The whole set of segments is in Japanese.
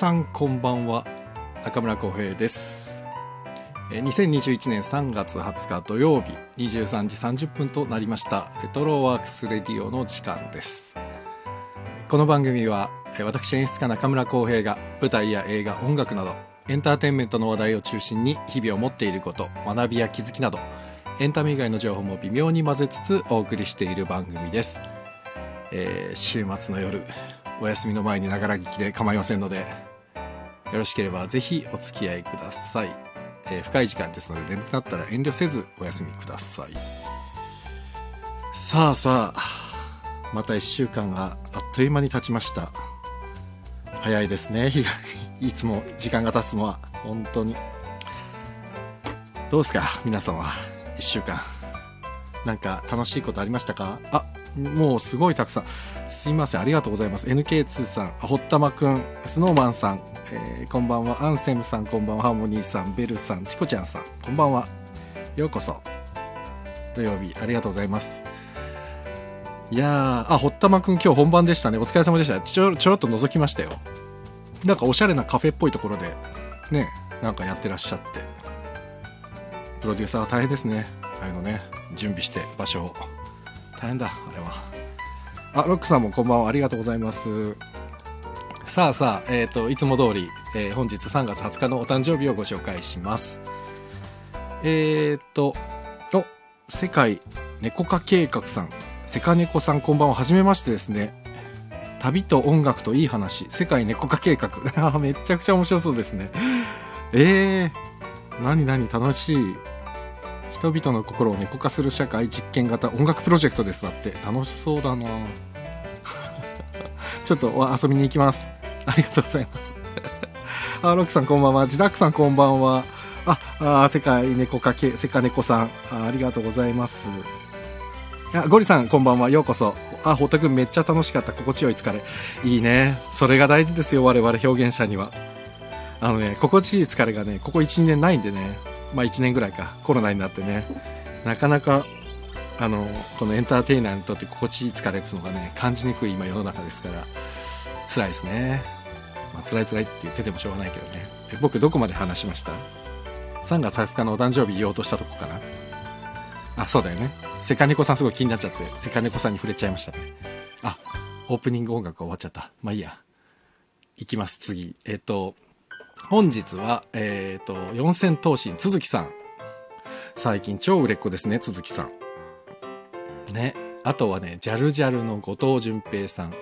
さんこんばんは中村浩平です。え2021年3月20日土曜日23時30分となりましたレトロワークスレディオの時間です。この番組はえ私演出家中村浩平が舞台や映画音楽などエンターテインメントの話題を中心に日々を持っていること学びや気づきなどエンタメ以外の情報も微妙に混ぜつつお送りしている番組です、えー週末の夜お休みの前にながら聞きで構いませんのでよろしければぜひお付き合いください、えー深い時間ですので眠くなったら遠慮せずお休みください。さあさあまた1週間があっという間に経ちました。早いですね。日 がいつも時間が経つのは。本当に。どうですか皆様。1週間。なんか楽しいことありましたか？あもうすごいたくさん。すいません。ありがとうございます。NK2 さんあほったまくんスノーマンさん、えーこんばんは。アンセムさんこんばんは。ハーモニーさんベルさんチコちゃんさんこんばんは。ようこそ。土曜日ありがとうございます。いやーあほったまくん今日本番でしたね。お疲れ様でした。ちょちょろっと覗きましたよ。なんかおしゃれなカフェっぽいところでねなんかやってらっしゃって。プロデューサーは大変ですね。ああいうのね準備して場所を。大変だあれは。あロックさんもこんばんは。ありがとうございます。さあさあえっ、といつも通り、えー本日3月20日のお誕生日をご紹介します。えっ、とお世界猫化計画さん。セカネコさんこんばんは。はじめましてですね。旅と音楽といい話。世界猫化計画。めちゃくちゃ面白そうですね。えー、何何？楽しい。人々の心を猫化する社会実験型音楽プロジェクトですだって。楽しそうだな。ちょっと遊びに行きます。ありがとうございます。あロックさんこんばんは。ジダックさんこんばんは。ああ世界猫かけセカネコさん。あありがとうございます。あゴリさんこんばんは。ようこそ。あ堀田君めっちゃ楽しかった。心地よい疲れ。いいね。それが大事ですよ。我々表現者には。あのね心地いい疲れがねここ12年ないんでね。まあ1年ぐらいかコロナになってね。なかなかあのこのエンターテイナーにとって心地いい疲れっていうのがね感じにくい今世の中ですから辛いですね、まあ、辛い辛いって言っててもしょうがないけどね。僕どこまで話しました？3月20日のお誕生日言おうとしたとこかな？あそうだよね。セカネコさんすごい気になっちゃってセカネコさんに触れちゃいましたね。あオープニング音楽終わっちゃった。まあいいや。いきます次。えっ、と本日はえっ、と四千頭身都築さん。最近超売れっ子ですね都築さん。ねあとはねジャルジャルの後藤淳平さん。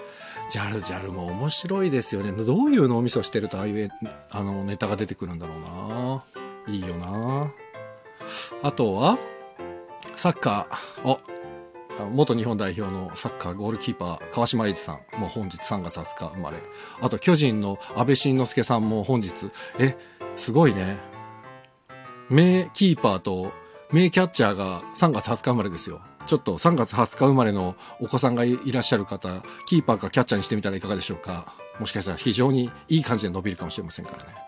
ジャルジャルも面白いですよね。どういう脳みそしてるとああいうあのネタが出てくるんだろうな。いいよな。あとはサッカー。ああ元日本代表のサッカーゴールキーパー川島英二さんも本日3月20日生まれ。あと巨人の安倍晋之助さんも本日。えすごいね。名キーパーと名キャッチャーが3月20日生まれですよ。ちょっと3月20日生まれのお子さんがいいらっしゃる方キーパーかキャッチャーにしてみたらいかがでしょうか。もしかしたら非常にいい感じで伸びるかもしれませんからね。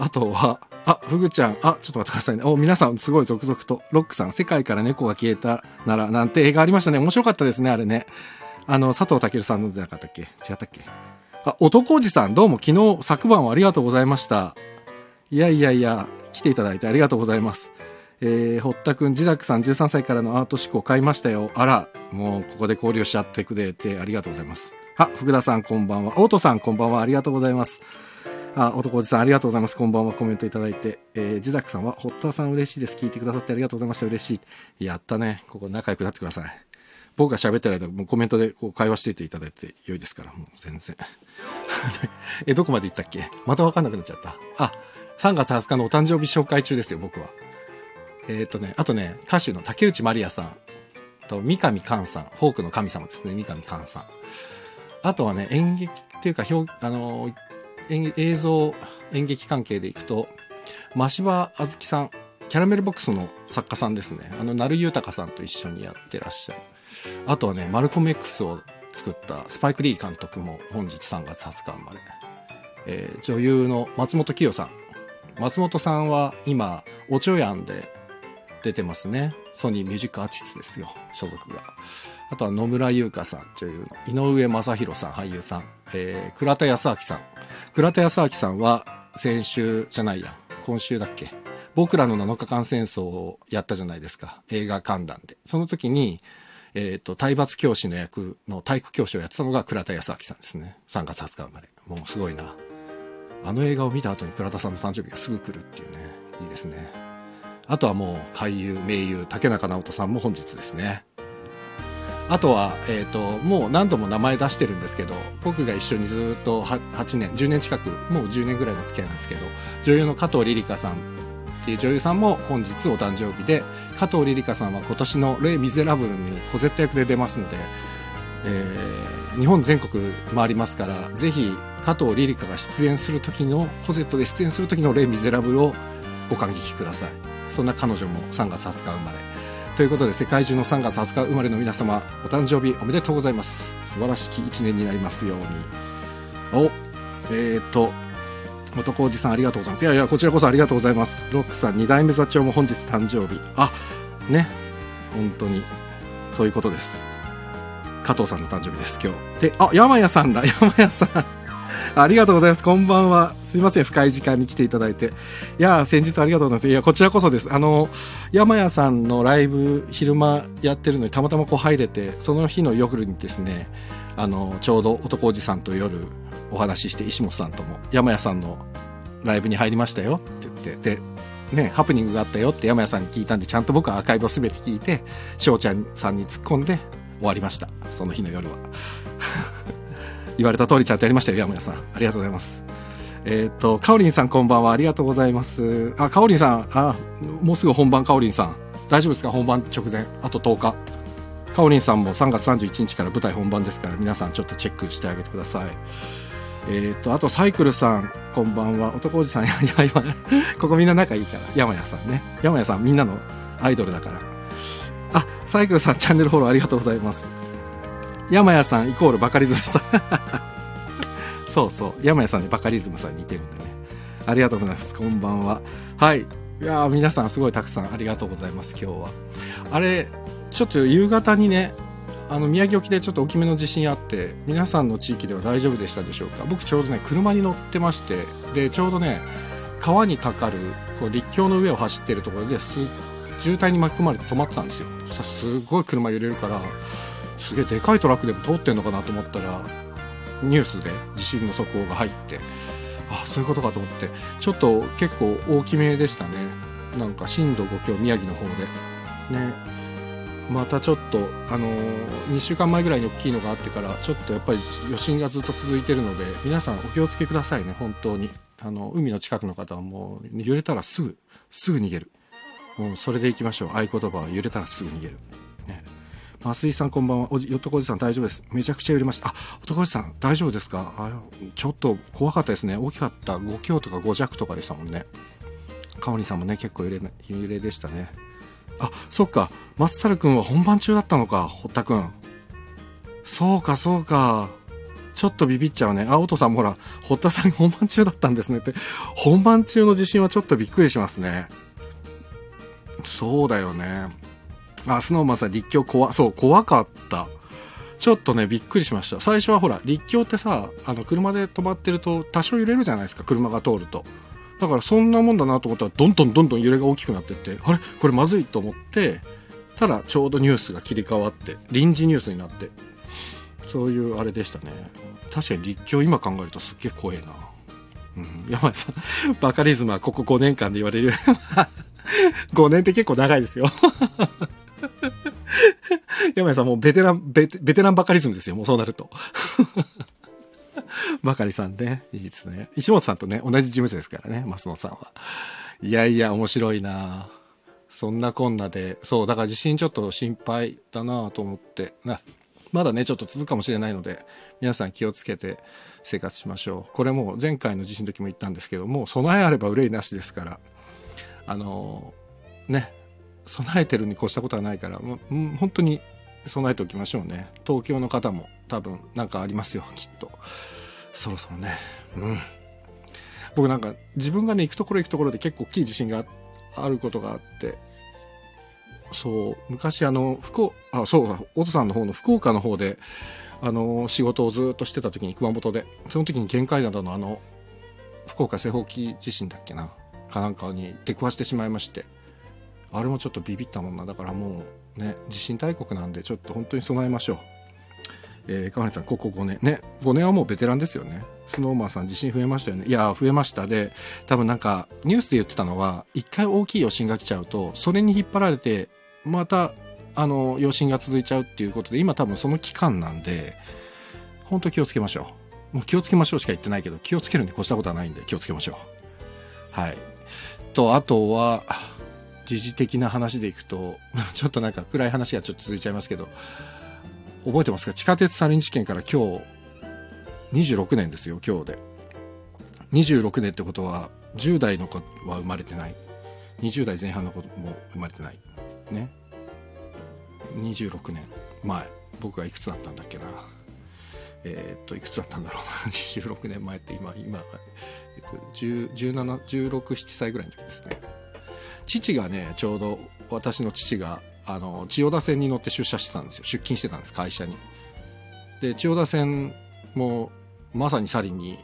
あとは、あ、ふぐちゃん、あ、ちょっと待ってくださいね。お、皆さんすごい続々と。ロックさん、世界から猫が消えたなら、なんて映画ありましたね。面白かったですね、あれね。あの、佐藤健さんのじゃなかったっけ？違ったっけ？あ、男おじさん、どうも昨日、昨晩はありがとうございました。いやいやいや、来ていただいてありがとうございます。えー、堀田くん、ジザクさん13歳からのアート思考買いましたよ。あら、もうここで交流しちゃってくれてありがとうございます。あ、福田さんこんばんは。オートさんこんばんは。ありがとうございます。あ、男おじさんありがとうございます。こんばんは。コメントいただいて。えー、ジザクさんは、堀田さん嬉しいです。聞いてくださってありがとうございました。嬉しい。やったね。ここ仲良くなってください。僕が喋ってる間、もうコメントでこう会話していていただいて良いですから、もう全然。え、どこまで行ったっけ？またわかんなくなっちゃった。あ、3月20日のお誕生日紹介中ですよ、僕は。えっ、とね、あとね、歌手の竹内まりやさんと三上寛さん、フォークの神様ですね、三上寛さん。あとはね、演劇っていうか、表、あの、映像、演劇関係でいくと、真柴あずきさん、キャラメルボックスの作家さんですね。あの、成豊さんと一緒にやってらっしゃる。あとはね、マルコム X を作ったスパイク・リー監督も本日3月20日生まれ。えー女優の松本清さん。松本さんは今、おちょやんで出てますね。ソニーミュージックアーティストですよ、所属が。あとは野村優香さん、女優の。井上正宏さん、俳優さん。えー、倉田康明さん。倉田康明さんは、先週じゃないや、今週だっけ。僕らの7日間戦争をやったじゃないですか。映画観覧で。その時に、えっ、ー、と、体罰教師の役の体育教師をやってたのが倉田康明さんですね。3月20日生まれ。もうすごいな。あの映画を見た後に倉田さんの誕生日がすぐ来るっていうね。いいですね。あとはもう、俳優、名優、竹中直人さんも本日ですね。あとは、え、ー、と、もう何度も名前出してるんですけど、僕が一緒にずっと8年、10年近く、もう10年ぐらいの付き合いなんですけど、女優の加藤リリカさんっていう女優さんも本日お誕生日で、加藤リリカさんは今年のレイ・ミゼラブルにコゼット役で出ますので、えー、日本全国回りますから、ぜひ加藤リリカが出演する時の、コゼットで出演する時のレイ・ミゼラブルをご感激ください。そんな彼女も3月20日生まれ。ということで世界中の3月20日生まれの皆様お誕生日おめでとうございます。素晴らしき1年になりますように。おえーと男おじさんありがとうございます。いやいやこちらこそありがとうございます。ロックさん2代目座長も本日誕生日。あね。本当にそういうことです。加藤さんの誕生日です今日。であ山谷さんだ。山谷さん。ありがとうございます。こんばんは。すいません、深い時間に来ていただいて。いや先日ありがとうございます。いや、こちらこそです。あの、山谷さんのライブ、昼間やってるのにたまたまこう入れて、その日の夜にですね、あの、ちょうど男おじさんと夜お話しして、石本さんとも、山谷さんのライブに入りましたよって言って、で、ね、ハプニングがあったよって山谷さんに聞いたんで、ちゃんと僕はアーカイブを全て聞いて、翔ちゃんさんに突っ込んで終わりました。その日の夜は。言われた通りちゃんとやりましたよ、山谷さん。ありがとうございます。えっ、ー、と、かおりんさんこんばんは。ありがとうございます。あ、かおりんさん、あ、もうすぐ本番かおりんさん。大丈夫ですか？本番直前。あと10日。かおりんさんも3月31日から舞台本番ですから、皆さんちょっとチェックしてあげてください。えっ、ー、と、あとサイクルさん、こんばんは。男おじさん、いや、今、ここみんな仲いいから。山谷さんね。山谷さん、みんなのアイドルだから。あ、サイクルさん、チャンネルフォローありがとうございます。山谷さんイコールバカリズムさん。そうそう。山谷さんにバカリズムさん似てるんでね。ありがとうございます。こんばんは。はい。いや皆さんすごいたくさんありがとうございます今日は。あれちょっと夕方にねあの宮城沖でちょっと大きめの地震あって皆さんの地域では大丈夫でしたでしょうか？僕ちょうどね車に乗ってましてでちょうどね川にかかるこう陸橋の上を走ってるところで渋滞に巻き込まれて止まったんですよ。そしたらすごい車揺れるからすげえでかいトラックでも通ってんのかなと思ったらニュースで地震の速報が入ってあそういうことかと思ってちょっと結構大きめでしたね。なんか震度5強宮城の方で。ね。またちょっとあのー、2週間前ぐらいに大きいのがあってからちょっとやっぱり余震がずっと続いてるので皆さんお気をつけくださいね。本当に。あの海の近くの方はもう揺れたらすぐすぐ逃げる。もうそれでいきましょう。合言葉は揺れたらすぐ逃げる。増井さんこんばんは。おじ、男おじさん大丈夫です。めちゃくちゃ揺れました。あ、男おじさん大丈夫ですか？あちょっと怖かったですね。大きかった。5強とか5弱とかでしたもんね。かおりさんもね、結構揺れ、揺れでしたね。あ、そっか。まっさるくんは本番中だったのか、堀田くん。そうか、そうか。ちょっとビビっちゃうね。あ、おとさんもほら、堀田さん本番中だったんですねって。本番中の地震はちょっとびっくりしますね。そうだよね。あ、スノーマンさん立教怖、そう、怖かった。ちょっとね、びっくりしました。最初はほら、立教ってさ、あの、車で止まってると多少揺れるじゃないですか、車が通ると。だからそんなもんだなと思ったら、どんどんどんどん揺れが大きくなってって、あれ？これまずいと思って、ただちょうどニュースが切り替わって、臨時ニュースになって、そういうあれでしたね。確かに立教今考えるとすっげえ怖えな。うん、山井さん、バカリズムはここ5年間で言われる。5年って結構長いですよ 山谷さんもうベテラン、ベテベテランバカリズムですよ、もうそうなると。バカリさんね、いいですね。石本さんとね、同じ事務所ですからね、増野さんは。いやいや、面白いなそんなこんなで、そう、だから地震ちょっと心配だなと思って、な、まだね、ちょっと続くかもしれないので、皆さん気をつけて生活しましょう。これも前回の地震の時も言ったんですけども、備えあれば憂いなしですから、あのね、備えてるに越したことはないからもう本当に備えておきましょうね。東京の方も多分なんかありますよきっと。そろそろね。うん。僕なんか自分がね行くところ行くところで結構大きい地震があることがあって。そう、昔あの、福岡、あ、そうだ、おとさんの方の福岡の方で、あの、仕事をずっとしてた時に熊本で、その時に限界灘のあの、福岡西方沖地震だっけな、かなんかに出くわしてしまいまして、あれもちょっとビビったもんな、だからもうね、地震大国なんでちょっと本当に備えましょう。えー、川根さん、ここ5年。ね、5年はもうベテランですよね。スノーマンさん、地震増えましたよね。いや、増えました。で、多分なんか、ニュースで言ってたのは、一回大きい余震が来ちゃうと、それに引っ張られて、また、あの、余震が続いちゃうっていうことで、今多分その期間なんで、本当気をつけましょう。もう気をつけましょうしか言ってないけど、気をつけるに越したことはないんで、気をつけましょう。はい。と、あとは、時事的な話でいくと、ちょっとなんか暗い話がちょっと続いちゃいますけど、覚えてますか？地下鉄サリン事件から今日、26年ですよ、今日で。26年ってことは、10代の子は生まれてない。20代前半の子も生まれてない。ね。26年前。僕がいくつだったんだっけな？えー、っと、いくつだったんだろう？な。26年前って今、今、17、16、7歳ぐらいの時ですね。父がね、ちょうど、私の父があの千代田線に乗って出社してたんですよ。出勤してたんです会社に。で千代田線もまさにサリンに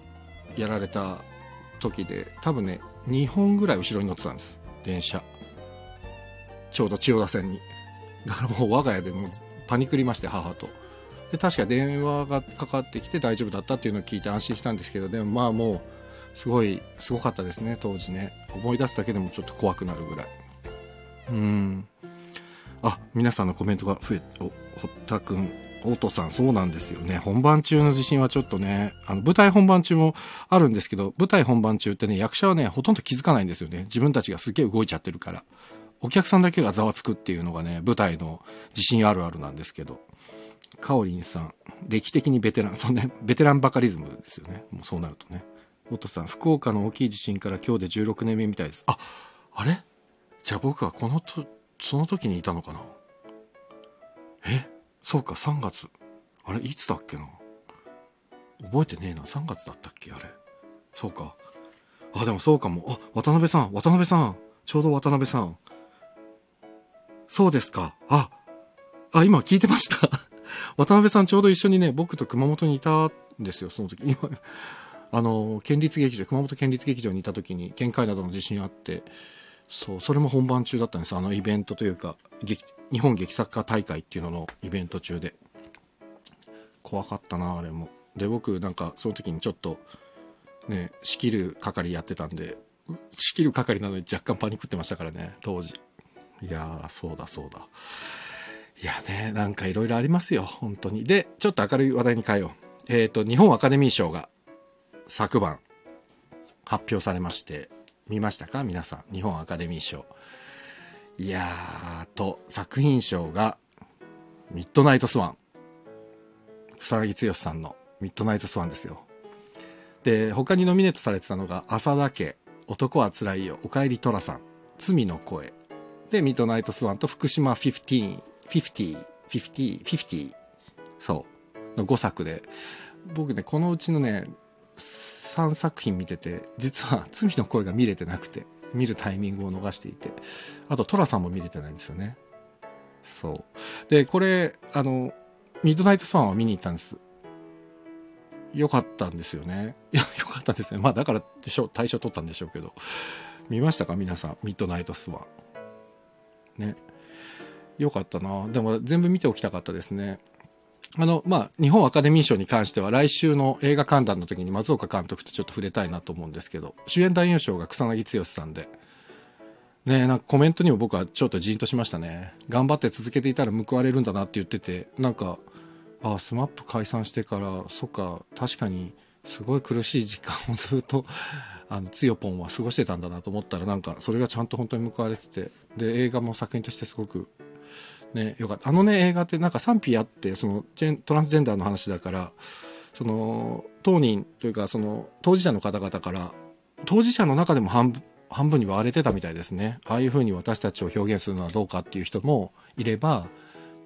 やられた時で多分ね2本ぐらい後ろに乗ってたんです。電車。ちょうど千代田線に。だからもう我が家でもパニクりまして母と。で確か電話がかかってきて大丈夫だったっていうのを聞いて安心したんですけどでもまあもうすごいすごかったですね当時ね思い出すだけでもちょっと怖くなるぐらいうんあ、皆さんのコメントが増え、お、堀田くん、オトさん、そうなんですよね。本番中の地震はちょっとね、あの、舞台本番中もあるんですけど、舞台本番中ってね、役者はね、ほとんど気づかないんですよね。自分たちがすげえ動いちゃってるから。お客さんだけがざわつくっていうのがね、舞台の地震あるあるなんですけど。カオリンさん、歴史的にベテラン、そうね、ベテランバカリズムですよね。もうそうなるとね。オトさん、福岡の大きい地震から今日で16年目みたいです。あ、あれ？じゃあ僕はこのとその時にいたのかな？え？そうか、3月。あれ、いつだっけな？覚えてねえな。3月だったっけ？あれ。そうか。あ、でもそうかも。あ、渡辺さん、渡辺さん。ちょうど渡辺さん。そうですか。あ、あ、今聞いてました。渡辺さんちょうど一緒にね、僕と熊本にいたんですよ、その時。今、あの、県立劇場、熊本県立劇場にいた時に、見解などの地震あって、そう、それも本番中だったんです。あのイベントというか、日本劇作家大会っていうののイベント中で。怖かったな、あれも。で、僕なんかその時にちょっと、ね、仕切る係やってたんで、仕切る係なのに若干パニックってましたからね、当時。いやー、そうだそうだ。いやね、なんかいろいろありますよ、本当に。で、ちょっと明るい話題に変えよう。えっ、ー、と、日本アカデミー賞が昨晩発表されまして、見ましたか？皆さん。日本アカデミー賞。いやーと、作品賞が、ミッドナイトスワン。草彅剛さんのミッドナイトスワンですよ。で、他にノミネートされてたのが、浅田家、男はつらいよ、お帰り寅さん、罪の声。で、ミッドナイトスワンと福島15、50、50、50、そう、の5作で、僕ね、このうちのね、3作品見てて、実は 罪の声が見れてなくて、見るタイミングを逃していて、あとトラさんも見れてないんですよね。そう。で、これ、あの、ミッドナイトスワンは見に行ったんです。よかったんですよね。いや、よかったですね。まあだからでしょ、大賞取ったんでしょうけど。見ましたか？皆さん。ミッドナイトスワン。ね。よかったな。でも全部見ておきたかったですね。あの、まあ、日本アカデミー賞に関しては来週の映画観覧の時に松岡監督とちょっと触れたいなと思うんですけど、主演男優賞が草彅剛さんで、ねなんかコメントにも僕はちょっとジーンとしましたね。頑張って続けていたら報われるんだなって言ってて、なんか、ああ、 SMAP 解散してから、そっか、確かに、すごい苦しい時間をずっと、あの、つよぽんは過ごしてたんだなと思ったら、なんか、それがちゃんと本当に報われてて、で、映画も作品としてすごくね、よかった。あのね、映画ってなんか賛否あって、その、トランスジェンダーの話だから、その、当人というか、その、当事者の方々から、当事者の中でも半分、半分に割れてたみたいですね。ああいうふうに私たちを表現するのはどうかっていう人もいれば、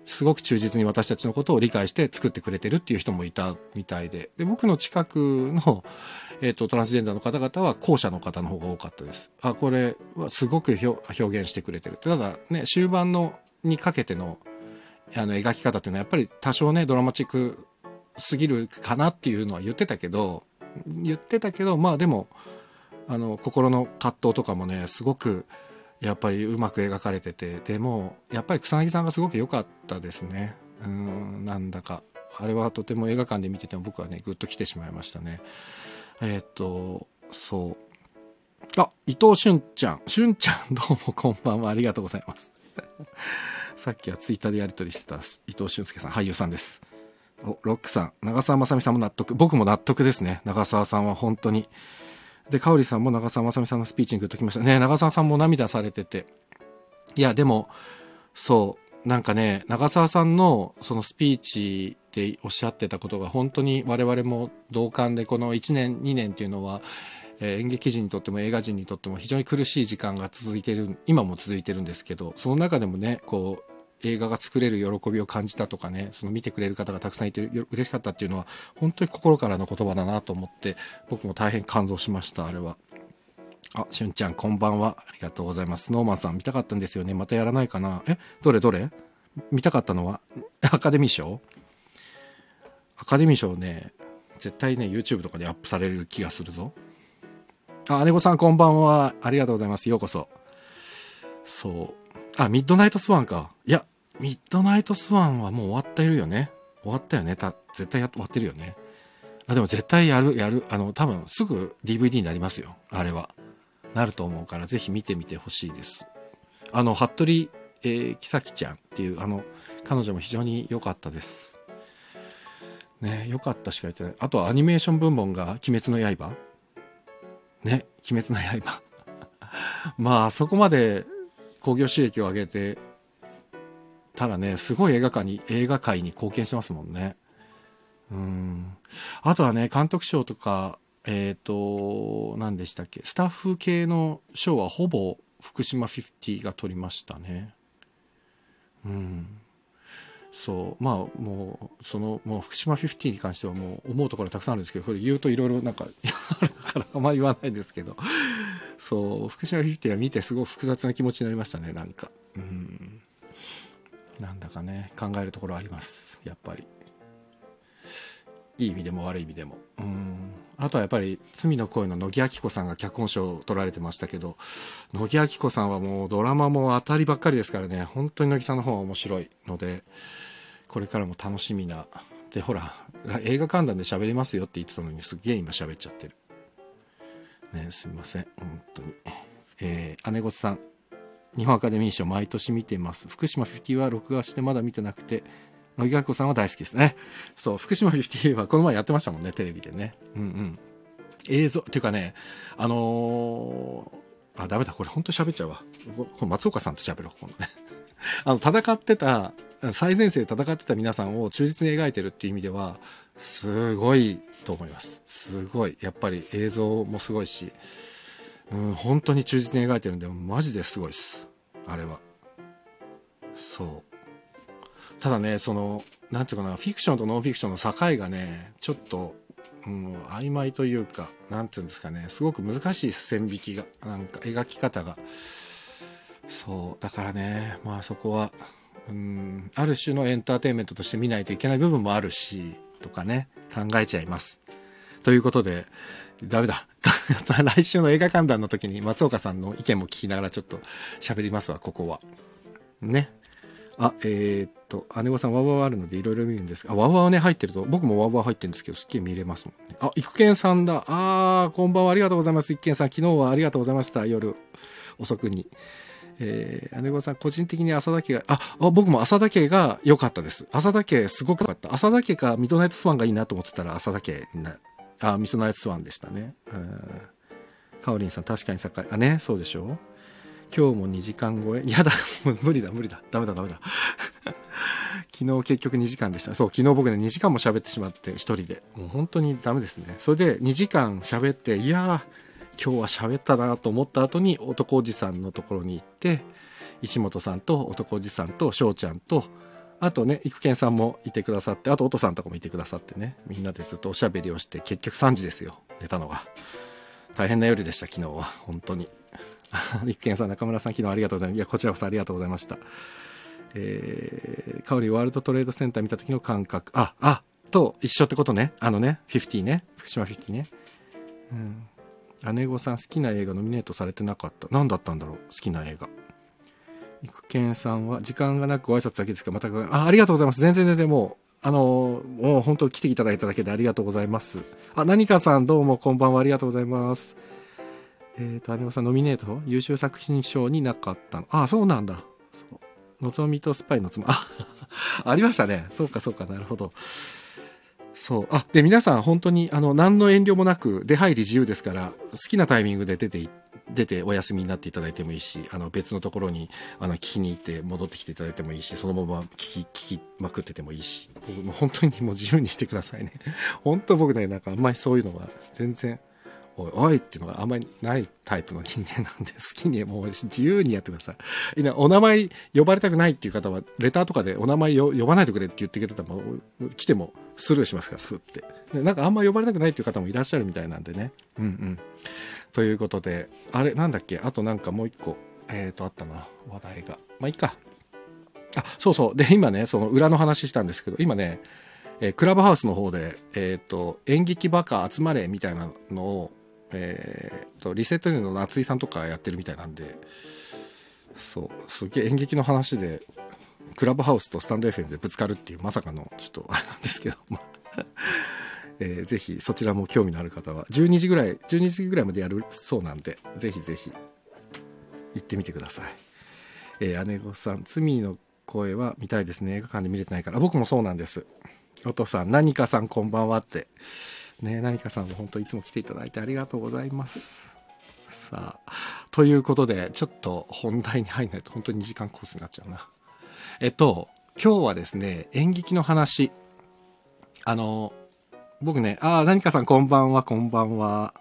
すごく忠実に私たちのことを理解して作ってくれてるっていう人もいたみたいで。で、僕の近くの、えっ、ー、と、トランスジェンダーの方々は後者の方の方が多かったです。あ、これはすごく表現してくれてる。ただね、終盤のにかけてのあの描き方っていうのはやっぱり多少ねドラマチックすぎるかなっていうのは言ってたけど言ってたけどまあでもあの心の葛藤とかもねすごくやっぱりうまく描かれててでもやっぱり草薙さんがすごく良かったですね。うんなんだか。あれはとても映画館で見てても僕はねグッと来てしまいましたね。えー、っとそう。あ伊藤俊ちゃん。俊ちゃんどうもこんばんは。ありがとうございます。さっきはツイッターでやり取りしてた伊藤俊介さん俳優さんです。おロックさん。長澤まさみさんも納得。僕も納得ですね。長澤さんは本当に。で、かおりさんも長澤まさみさんのスピーチにグッときました。ね。長澤さんも涙されてて。いや、でも、そう、なんかね、長澤さんのそのスピーチでおっしゃってたことが本当に我々も同感で、この1年、2年っていうのは、え、演劇人にとっても映画人にとっても非常に苦しい時間が続いてる、今も続いてるんですけど、その中でもね、こう、映画が作れる喜びを感じたとかね、その見てくれる方がたくさんいて嬉しかったっていうのは、本当に心からの言葉だなと思って、僕も大変感動しました、あれは。あ、しゅんちゃん、こんばんは。ありがとうございます。スノーマンさん、見たかったんですよね。またやらないかな。え、どれどれ？見たかったのは、アカデミー賞？アカデミー賞ね、絶対ね、YouTube とかでアップされる気がするぞ。あ、姉御さん、こんばんは。ありがとうございます。ようこそ。そう。あ、ミッドナイトスワンか。いや、ミッドナイトスワンはもう終わってるよね。終わったよね。た、絶対や終わってるよね。あ、でも絶対やる、やる。あの、多分すぐ DVD になりますよ。あれは。なると思うから、ぜひ見てみてほしいです。あの、服部、えー、木崎ちゃんっていう、あの、彼女も非常に良かったです。ね、良かったしか言ってない。あとはアニメーション部門が鬼滅の刃ね、鬼滅の刃。まあ、そこまで興行収益を上げてたらね、すごい映画館に、映画界に貢献してますもんね。うん。あとはね、監督賞とか、えっ、ー、と、何でしたっけ、スタッフ系の賞はほぼ福島50が取りましたね。うん。そう、まあ、もう、その、もう福島50に関してはもう思うところたくさんあるんですけど、これ言うといろいろなんか、あるからあんまり言わないんですけど、そう、福島50は見てすごい複雑な気持ちになりましたね、なんか。うん。なんだかね考えるところありますやっぱり。いい意味でも悪い意味でも。うん。あとはやっぱり「罪の声」の乃木明子さんが脚本賞を取られてましたけど乃木明子さんはもうドラマも当たりばっかりですからね本当に乃木さんの方は面白いので。これからも楽しみなでほら映画観覧で喋りますよって言ってたのにすげえ今喋っちゃってるねすみません本当にえー、姉御さん日本アカデミー賞毎年見てます。福島50は録画してまだ見てなくて、乃木学子さんは大好きですね。そう、福島50はこの前やってましたもんね、テレビでね。うんうん。映像、っていうかね、あのー、あ、ダメだ、これ本当喋っちゃうわ。これ松岡さんと喋ろう、このね。あの、戦ってた、最前線で戦ってた皆さんを忠実に描いてるっていう意味では、すごいと思います。すごい。やっぱり映像もすごいし、うん、本当に忠実に描いてるんで、マジですごいです。あれは。そう。ただね、その、なんていうかな、フィクションとノンフィクションの境がね、ちょっと、うん、曖昧というか、なんていうんですかね、すごく難しい線引きが、なんか描き方が。そう。だからね、まあそこは、うん、ある種のエンターテインメントとして見ないといけない部分もあるし、とかね、考えちゃいます。ということで、ダメだ。来週の映画観覧の時に松岡さんの意見も聞きながらちょっと喋りますわ、ここは。ね。あ、えー、っと、姉御さん、ワウワあるのでいろいろ見るんですが、あ、ワワね、入ってると、僕もワウワ入ってるんですけど、すっげえ見れますもんね。あ、育賢さんだ。あー、こんばんは、ありがとうございます。育賢さん、昨日はありがとうございました。夜遅くに。えー、姉御さん、個人的に浅田家が、あ、あ僕も浅田家が良かったです。浅田家すごく良かった。浅田家かミッドナイトスワンがいいなと思ってたら浅田家なあ、ミソナイトスワンでしたね。うん。カオリンさん、確かに境。あ、ね、そうでしょ今日も2時間超え。やだ、も う無理だ、無理だ。ダメだ、ダメだ。昨日結局2時間でした。そう、昨日僕ね、2時間も喋ってしまって、一人で。もう本当にダメですね。それで2時間喋って、いやー、今日は喋ったなと思った後に男おじさんのところに行って、石本さんと男おじさんと翔ちゃんと、あとね、育賢さんもいてくださって、あと、おとさんとかもいてくださってね、みんなでずっとおしゃべりをして、結局3時ですよ、寝たのが。大変な夜でした、昨日は。本当に。育賢さん、中村さん、昨日ありがとうございます。いや、こちらこそありがとうございました。えー、香りワールドトレードセンター見た時の感覚。あ、あ、と一緒ってことね。あのね、50ね。福島50ね。うん。姉御さん好きな映画ノミネートされてなかった。何だったんだろう好きな映画。育賢さんは時間がなくご挨拶だけですかまた、あ、ありがとうございます。全然全然もう、あの、もう本当来ていただいただけでありがとうございます。あ、何かさんどうもこんばんはありがとうございます。えっ、ー、と、姉御さんノミネート？優秀作品賞になかったの？あ、そうなんだ。のぞみとスパイの妻。あ、ありましたね。そうかそうか、なるほど。そう。あ、で、皆さん本当に、あの、何の遠慮もなく、出入り自由ですから、好きなタイミングで出て、出てお休みになっていただいてもいいし、あの、別のところに、あの、聞きに行って戻ってきていただいてもいいし、そのまま聞き、聞きまくっててもいいし、僕も本当にもう自由にしてくださいね。本当僕ね、なんかあんまりそういうのは全然おい、おいっていうのがあんまりないタイプの人間なんで、好きにもう自由にやってください。お名前呼ばれたくないっていう方は、レターとかでお名前呼ばないでくれって言ってくれたら、もう来てもスルーしますから、スって。でなんかあんま呼ばれたくないっていう方もいらっしゃるみたいなんでね。うんうん。ということで、あれ、なんだっけ？あとなんかもう一個、えっ、ー、と、あったな、話題が。まあ、いいか。あ、そうそう。で、今ね、その裏の話したんですけど、今ね、えー、クラブハウスの方で、えっ、ー、と、演劇バカ集まれみたいなのを、えー、とリセットの夏井さんとかやってるみたいなんでそうすげえ演劇の話でクラブハウスとスタンド FM でぶつかるっていうまさかのちょっとあれなんですけど、ま えー、ぜひそちらも興味のある方は12時ぐらい12時ぐらいまでやるそうなんでぜひぜひ行ってみてください、えー、姉御さん罪の声は見たいですね。映画館で見れてないから。僕もそうなんです。お父さん何かさんこんばんはって。ね、何かさんも本当いつも来ていただいてありがとうございます。さあ、ということで、ちょっと本題に入んないと本当に2時間コースになっちゃうな。えっと、今日はですね、演劇の話。あの、僕ね、ああ、何かさんこんばんは、こんばんは。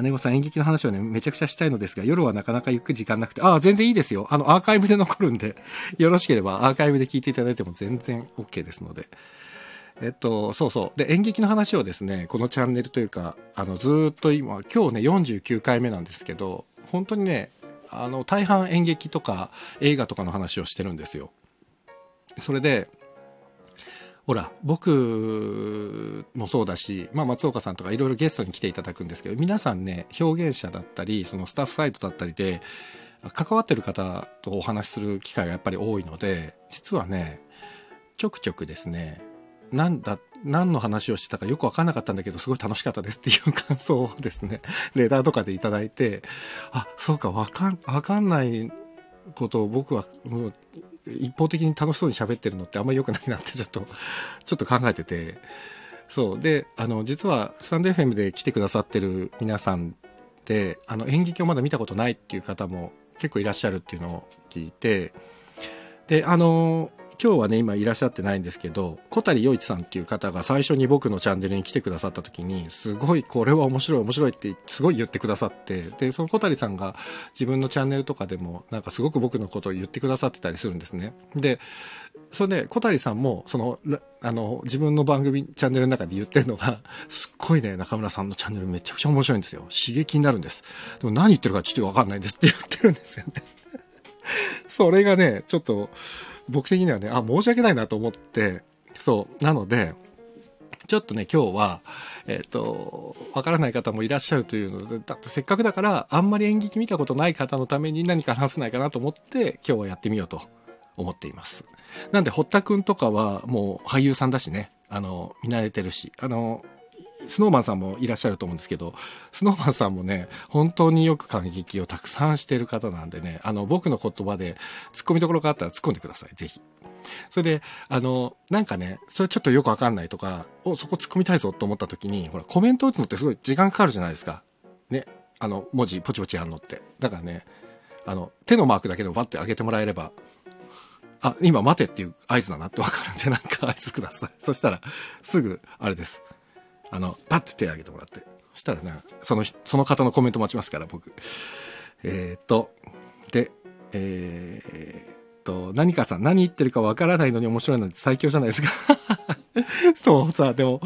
姉御さん演劇の話をね、めちゃくちゃしたいのですが、夜はなかなかゆっくり時間なくて、ああ、全然いいですよ。あの、アーカイブで残るんで、よろしければアーカイブで聞いていただいても全然 OK ですので。えっと、そうそう。で、演劇の話をですね、このチャンネルというか、あの、ずっと今、今日ね、49回目なんですけど、本当にね、あの、大半演劇とか映画とかの話をしてるんですよ。それで、ほら、僕もそうだし、まあ、松岡さんとかいろいろゲストに来ていただくんですけど、皆さんね、表現者だったり、そのスタッフサイトだったりで、関わってる方とお話しする機会がやっぱり多いので、実はね、ちょくちょくですね、なんだ、何の話をしてたかよくわかんなかったんだけど、すごい楽しかったですっていう感想をですね、レーダーとかでいただいて、あ、そうか、わかん、わかんないことを僕は、もう、一方的に楽しそうに喋ってるのってあんまり良くないなってちょっと、ちょっと考えてて、そう。で、あの、実は、スタンド FM で来てくださってる皆さんで、あの、演劇をまだ見たことないっていう方も結構いらっしゃるっていうのを聞いて、で、あの、今日はね、今いらっしゃってないんですけど、小谷洋一さんっていう方が最初に僕のチャンネルに来てくださった時に、すごいこれは面白い面白いってすごい言ってくださって、で、その小谷さんが自分のチャンネルとかでもなんかすごく僕のことを言ってくださってたりするんですね。で、それで小谷さんもその、あの、自分の番組、チャンネルの中で言ってるのが、すっごいね、中村さんのチャンネルめちゃくちゃ面白いんですよ。刺激になるんです。でも何言ってるかちょっとわかんないですって言ってるんですよね。それがね、ちょっと、僕的にはね、あ、申し訳ないなと思って、そう、なので、ちょっとね、今日は、えっ、ー、と、わからない方もいらっしゃるというので、だってせっかくだから、あんまり演劇見たことない方のために何か話せないかなと思って、今日はやってみようと思っています。なんで、堀田くんとかはもう俳優さんだしね、あの、見慣れてるし、あの、スノーマンさんもいらっしゃると思うんですけど、スノーマンさんもね、本当によく感激をたくさんしてる方なんでね、あの、僕の言葉で突っ込みどころがあったら突っ込んでください、ぜひ。それで、あの、なんかね、それちょっとよくわかんないとか、お、そこ突っ込みたいぞと思った時に、ほら、コメント打つのってすごい時間かかるじゃないですか。ね。あの、文字ポチポチやんのって。だからね、あの、手のマークだけでもバッて上げてもらえれば、あ、今待てっていう合図だなってわかるんで、なんか合図ください。そしたら、すぐ、あれです。あの、パッて手挙げてもらって。そしたらね、その、その方のコメント待ちますから、僕。えー、っと、で、えー、っと、何かさん、何言ってるかわからないのに面白いので最強じゃないですか。そうさ、でも、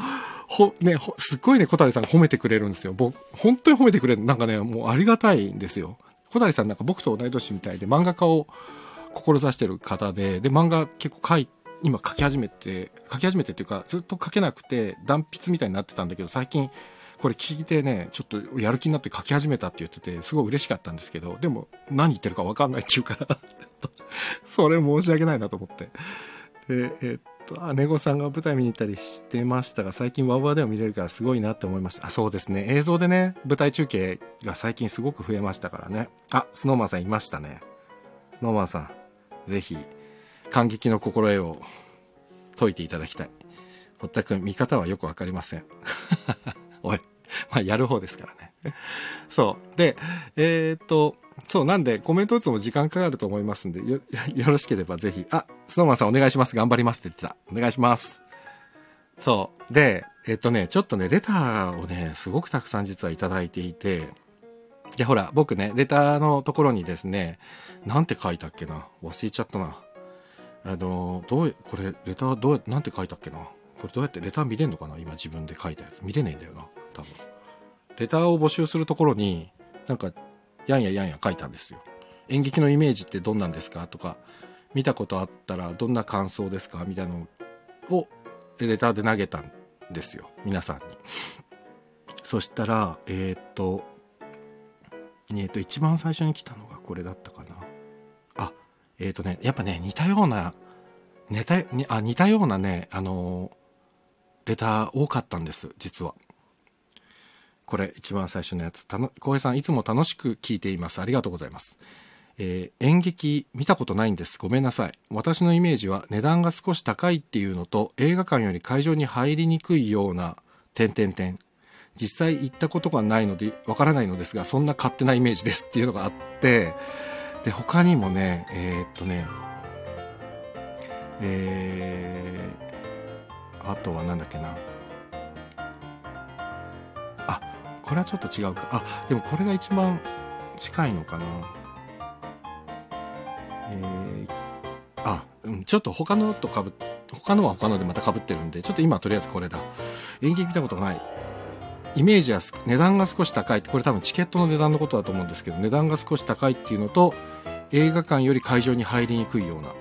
ほ、ね、ほすっごいね、小谷さん褒めてくれるんですよ。僕、本当に褒めてくれる。なんかね、もうありがたいんですよ。小谷さんなんか僕と同い年みたいで漫画家を志してる方で、で、漫画結構書い、今書き始めて、書き始めてっていうか、ずっと書けなくて、断筆みたいになってたんだけど、最近、これ聞いてね、ちょっとやる気になって書き始めたって言ってて、すごい嬉しかったんですけど、でも何言ってるかわかんないっていうから それ申し訳ないなと思って。で、えっと、姉御さんが舞台見に行ったりしてましたが、最近ワウワウでも見れるからすごいなって思いました。あ、そうですね。映像でね、舞台中継が最近すごく増えましたからね。あ、スノーマンさんいましたね。スノーマンさん、ぜひ、感激の心得を解いていただきたい。堀田君、見方はよくわかりません。おい。まあ、やる方ですからね。そう。で、えー、っと、そう、なんで、コメント打つのも時間かかると思いますんで、よ、よろしければぜひ、あ、スノーマンさんお願いします。頑張りますって言ってた。お願いします。そう。で、えっとね、ちょっとね、レターをね、すごくたくさん実はいただいていて、で、ほら、僕ね、レターのところにですね、なんて書いたっけな忘れちゃったな。あの、どう、これ、レターどう、なんて書いたっけな？これどうやってレター見れんのかな？今自分で書いたやつ。見れねえんだよな。多分。レターを募集するところに、なんか、やんややんや書いたんですよ。演劇のイメージってどんなんですか？とか、見たことあったらどんな感想ですか？みたいなのを、レターで投げたんですよ。皆さんに。そしたら、えー、っと、えっと、一番最初に来たのがこれだったかな。えっとね、やっぱね、似たような、似た、あ、似たようなね、あのレター多かったんです、実は。これ、一番最初のやつ。たの、浩平さん、いつも楽しく聞いています。ありがとうございます。えー、演劇見たことないんです。ごめんなさい。私のイメージは値段が少し高いっていうのと、映画館より会場に入りにくいような、点々点。実際行ったことがないので、わからないのですが、そんな勝手なイメージですっていうのがあって、で、他にもね、えー、っとね、えー、あとはなんだっけな。あ。これはちょっと違うか。あでもこれが一番近いのかな。えー、あ、うん、ちょっと他のとかぶ他のは他のでまたかぶってるんでちょっと今とりあえずこれだ。演劇見たことない。イメージは値段が少し高い。これ多分チケットの値段のことだと思うんですけど値段が少し高いっていうのと映画館より会場に入りにくいようなっ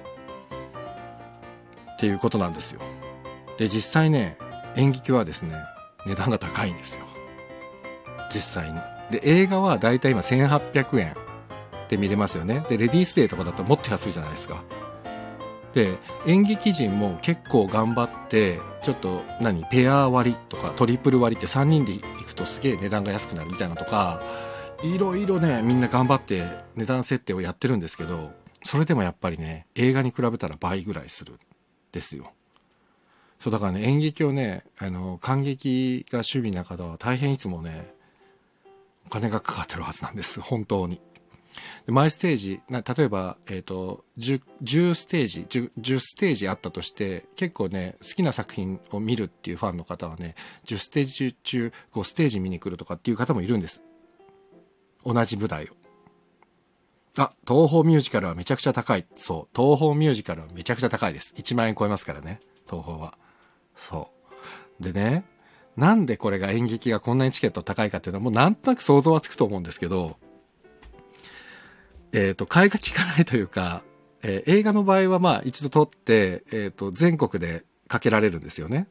ていうことなんですよで実際ね演劇はですね値段が高いんですよ実際に。で、映画はだいたい今1800円で見れますよね。で、レディースデーとかだともっと安いじゃないですか。で、演劇人も結構頑張って、ちょっと何、ペア割とかトリプル割って3人で行くとすげえ値段が安くなるみたいなとか、いろいろね、みんな頑張って値段設定をやってるんですけど、それでもやっぱりね、映画に比べたら倍ぐらいする。ですよ。そうだからね、演劇をね、あの、感激が趣味な方は大変いつもね、お金がかかってるはずなんです。本当に。で毎ステージ、な例えば、えっ、ー、と10、10ステージ10、10ステージあったとして、結構ね、好きな作品を見るっていうファンの方はね、10ステージ中、5ステージ見に来るとかっていう方もいるんです。同じ舞台を。あ、東宝ミュージカルはめちゃくちゃ高い。そう。東宝ミュージカルはめちゃくちゃ高いです。1万円超えますからね。東宝は。そう。でね、なんでこれが演劇がこんなにチケット高いかっていうのはもうなんとなく想像はつくと思うんですけど、えっ、ー、と、替えが利かないというか、えー、映画の場合はまあ一度撮って、えっ、ー、と、全国でかけられるんですよね。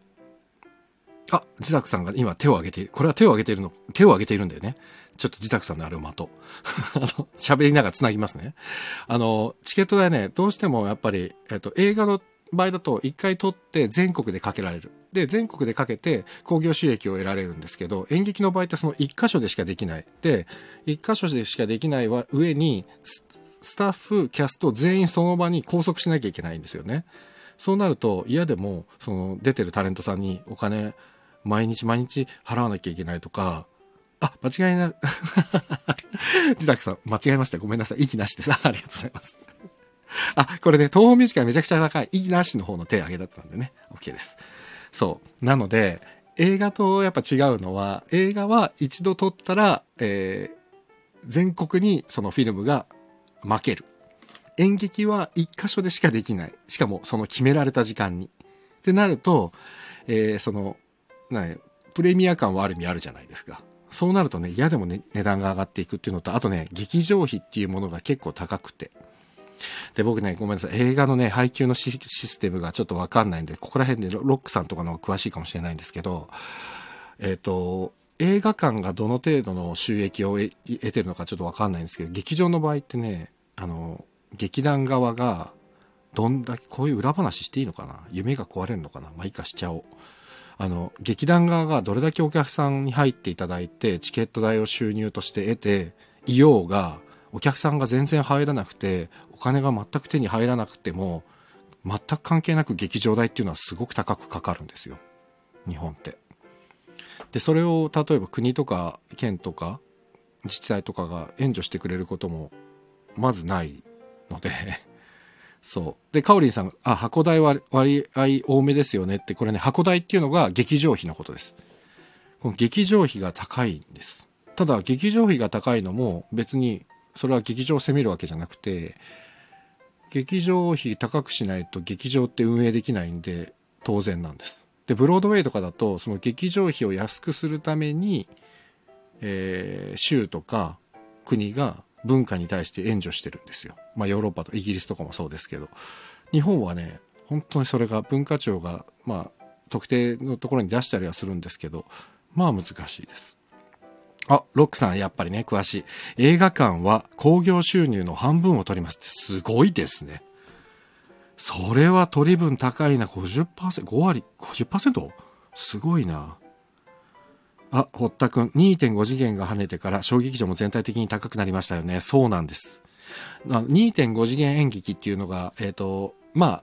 あ、自宅さんが今手を挙げている。これは手を挙げているの、手を挙げているんだよね。ちょっと自宅さんのあれを的。あの、喋りながら繋ぎますね。あの、チケット代ね、どうしてもやっぱり、えっ、と、映画の場合だと一回撮って全国でかけられる。で、全国でかけて興行収益を得られるんですけど、演劇の場合ってその一箇所でしかできない。で、一箇所でしかできないは上に、スタッフ、キャスト全員その場に拘束しなきゃいけないんですよね。そうなると嫌でも、その出てるタレントさんにお金毎日毎日払わなきゃいけないとか、あ、間違いな、自宅さん、間違えました。ごめんなさい。息なしでさ、ありがとうございます。あ、これね、東方ミュージカルめちゃくちゃ高い。息なしの方の手挙げだったんでね。OK です。そう。なので、映画とやっぱ違うのは、映画は一度撮ったら、えー、全国にそのフィルムが負ける。演劇は一箇所でしかできない。しかもその決められた時間に。ってなると、えー、その、なプレミア感はある意味あるじゃないですか。そうなるとね、嫌でもね、値段が上がっていくっていうのと、あとね、劇場費っていうものが結構高くて。で、僕ね、ごめんなさい。映画のね、配給のシステムがちょっとわかんないんで、ここら辺でロックさんとかの方が詳しいかもしれないんですけど、えっ、と、映画館がどの程度の収益を得てるのかちょっとわかんないんですけど、劇場の場合ってね、あの、劇団側が、どんだけ、こういう裏話していいのかな夢が壊れるのかなまあいいかしちゃおう。あの、劇団側がどれだけお客さんに入っていただいて、チケット代を収入として得ていようが、お客さんが全然入らなくて、お金が全く手に入らなくても、全く関係なく劇場代っていうのはすごく高くかかるんですよ。日本って。で、それを例えば国とか県とか自治体とかが援助してくれることもまずないのでそう。で、カオリンさん、あ、箱代は割合多めですよねって、これね、箱代っていうのが劇場費のことです。この劇場費が高いんです。ただ、劇場費が高いのも別に、それは劇場を責めるわけじゃなくて、劇場費高くしないと劇場って運営できないんで、当然なんです。で、ブロードウェイとかだと、その劇場費を安くするために、えー、州とか国が文化に対して援助してるんですよ。まあヨーロッパとイギリスとかもそうですけど。日本はね、本当にそれが文化庁が、まあ特定のところに出したりはするんですけど、まあ難しいです。あ、ロックさんやっぱりね、詳しい。映画館は興行収入の半分を取りますってすごいですね。それは取り分高いな、50%、5割、50%? すごいな。あ、堀田くん、2.5次元が跳ねてから小劇場も全体的に高くなりましたよね。そうなんです。2.5次元演劇っていうのが、えっ、ー、と、ま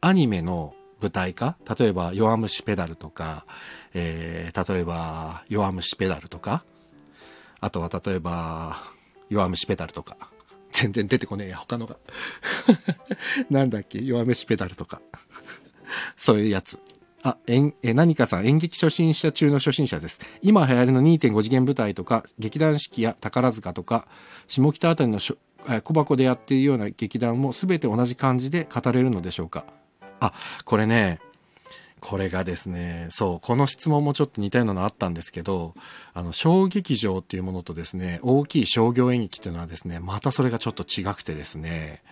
あ、アニメの舞台化例えば、弱虫ペダルとか、えー、例えば、弱虫ペダルとか、あとは例えば、弱虫ペダルとか、全然出てこねえや、他のが。なんだっけ？弱虫ペダルとか。そういうやつ。あ、ええ、何かさん、演劇初心者中の初心者です。今流行りの2.5次元舞台とか、劇団四季や宝塚とか、下北あたりの小箱でやっているような劇団も全て同じ感じで語れるのでしょうか？あ、これね、これがですね、そう、この質問もちょっと似たようなのあったんですけど、あの、小劇場っていうものとですね、大きい商業演劇っていうのはですね、またそれがちょっと違くてですね、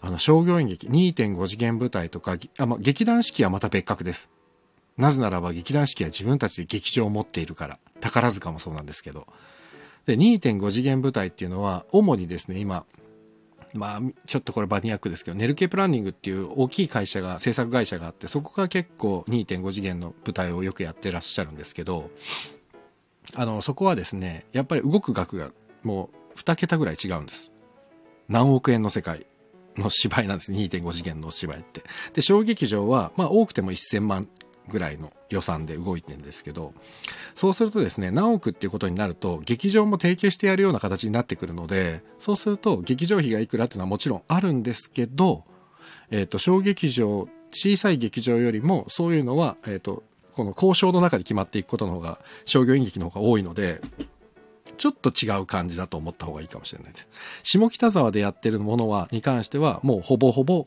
あの、商業演劇、2.5次元舞台とか、あま劇団四季はまた別格です。なぜならば劇団四季は自分たちで劇場を持っているから。宝塚もそうなんですけど。で、2.5次元舞台っていうのは、主にですね、今、まあ、ちょっとこれバニアックですけど、ネルケプランニングっていう大きい会社が、制作会社があって、そこが結構2.5次元の舞台をよくやってらっしゃるんですけど、あの、そこはですね、やっぱり動く額がもう2桁ぐらい違うんです。何億円の世界の芝居なんです。2.5次元の芝居って。で、小劇場は、まあ多くても1000万ぐらいの予算で動いてるんですけど、そうするとですね、何億っていうことになると、劇場も提携してやるような形になってくるので、そうすると、劇場費がいくらっていうのはもちろんあるんですけど、えっ、ー、と、小劇場、小さい劇場よりも、そういうのは、えっ、ー、と、この交渉の中で決まっていくことの方が、商業演劇の方が多いので、ちょっと違う感じだと思った方がいいかもしれないです。下北沢でやってるものは、に関しては、もうほぼほぼ、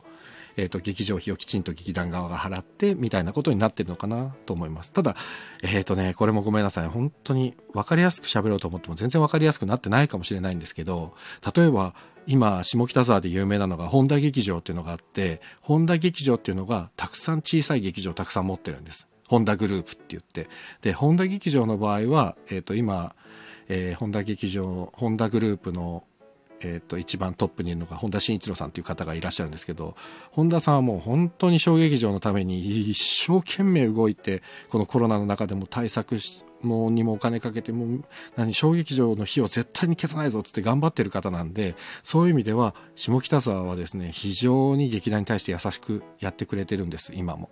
えっ、ー、と、劇場費をきちんと劇団側が払って、みたいなことになってるのかなと思います。ただ、えっ、ー、とね、これもごめんなさい。本当に分かりやすく喋ろうと思っても全然分かりやすくなってないかもしれないんですけど、例えば、今、下北沢で有名なのが、本田劇場っていうのがあって、本田劇場っていうのが、たくさん小さい劇場をたくさん持ってるんです。ホンダグループって言って。で、ホンダ劇場の場合は、えっ、ー、と、今、えー、ホンダ劇場、ホンダグループのえ、ー、と、一番トップにいるのが本田慎一郎さんという方がいらっしゃるんですけど、本田さんはもう本当に小劇場のために一生懸命動いて、このコロナの中でも対策し、もにもお金かけて、もう、何、小劇場の費用絶対に消さないぞって頑張ってる方なんで、そういう意味では、下北沢はですね、非常に劇団に対して優しくやってくれてるんです、今も。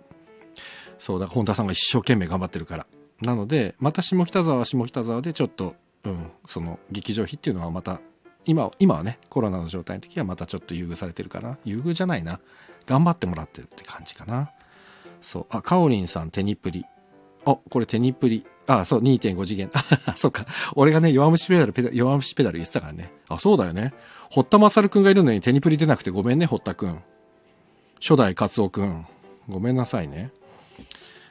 そう、だ本田さんが一生懸命頑張ってるから。なので、また下北沢は下北沢でちょっと、うん、その劇場費っていうのはまた今今はねコロナの状態の時はまたちょっと優遇されてるかな。優遇じゃないな。頑張ってもらってるって感じかな。そう。あかおりんさん手にプリあこれ手にプリああそう2.5次元。あ そうか。俺がね弱虫ペダルペダ弱虫ペダル言ってたからね。あそうだよね。堀田勝くんがいるのに手にプリ出なくてごめんね堀田くん初代カツオくんごめんなさいね。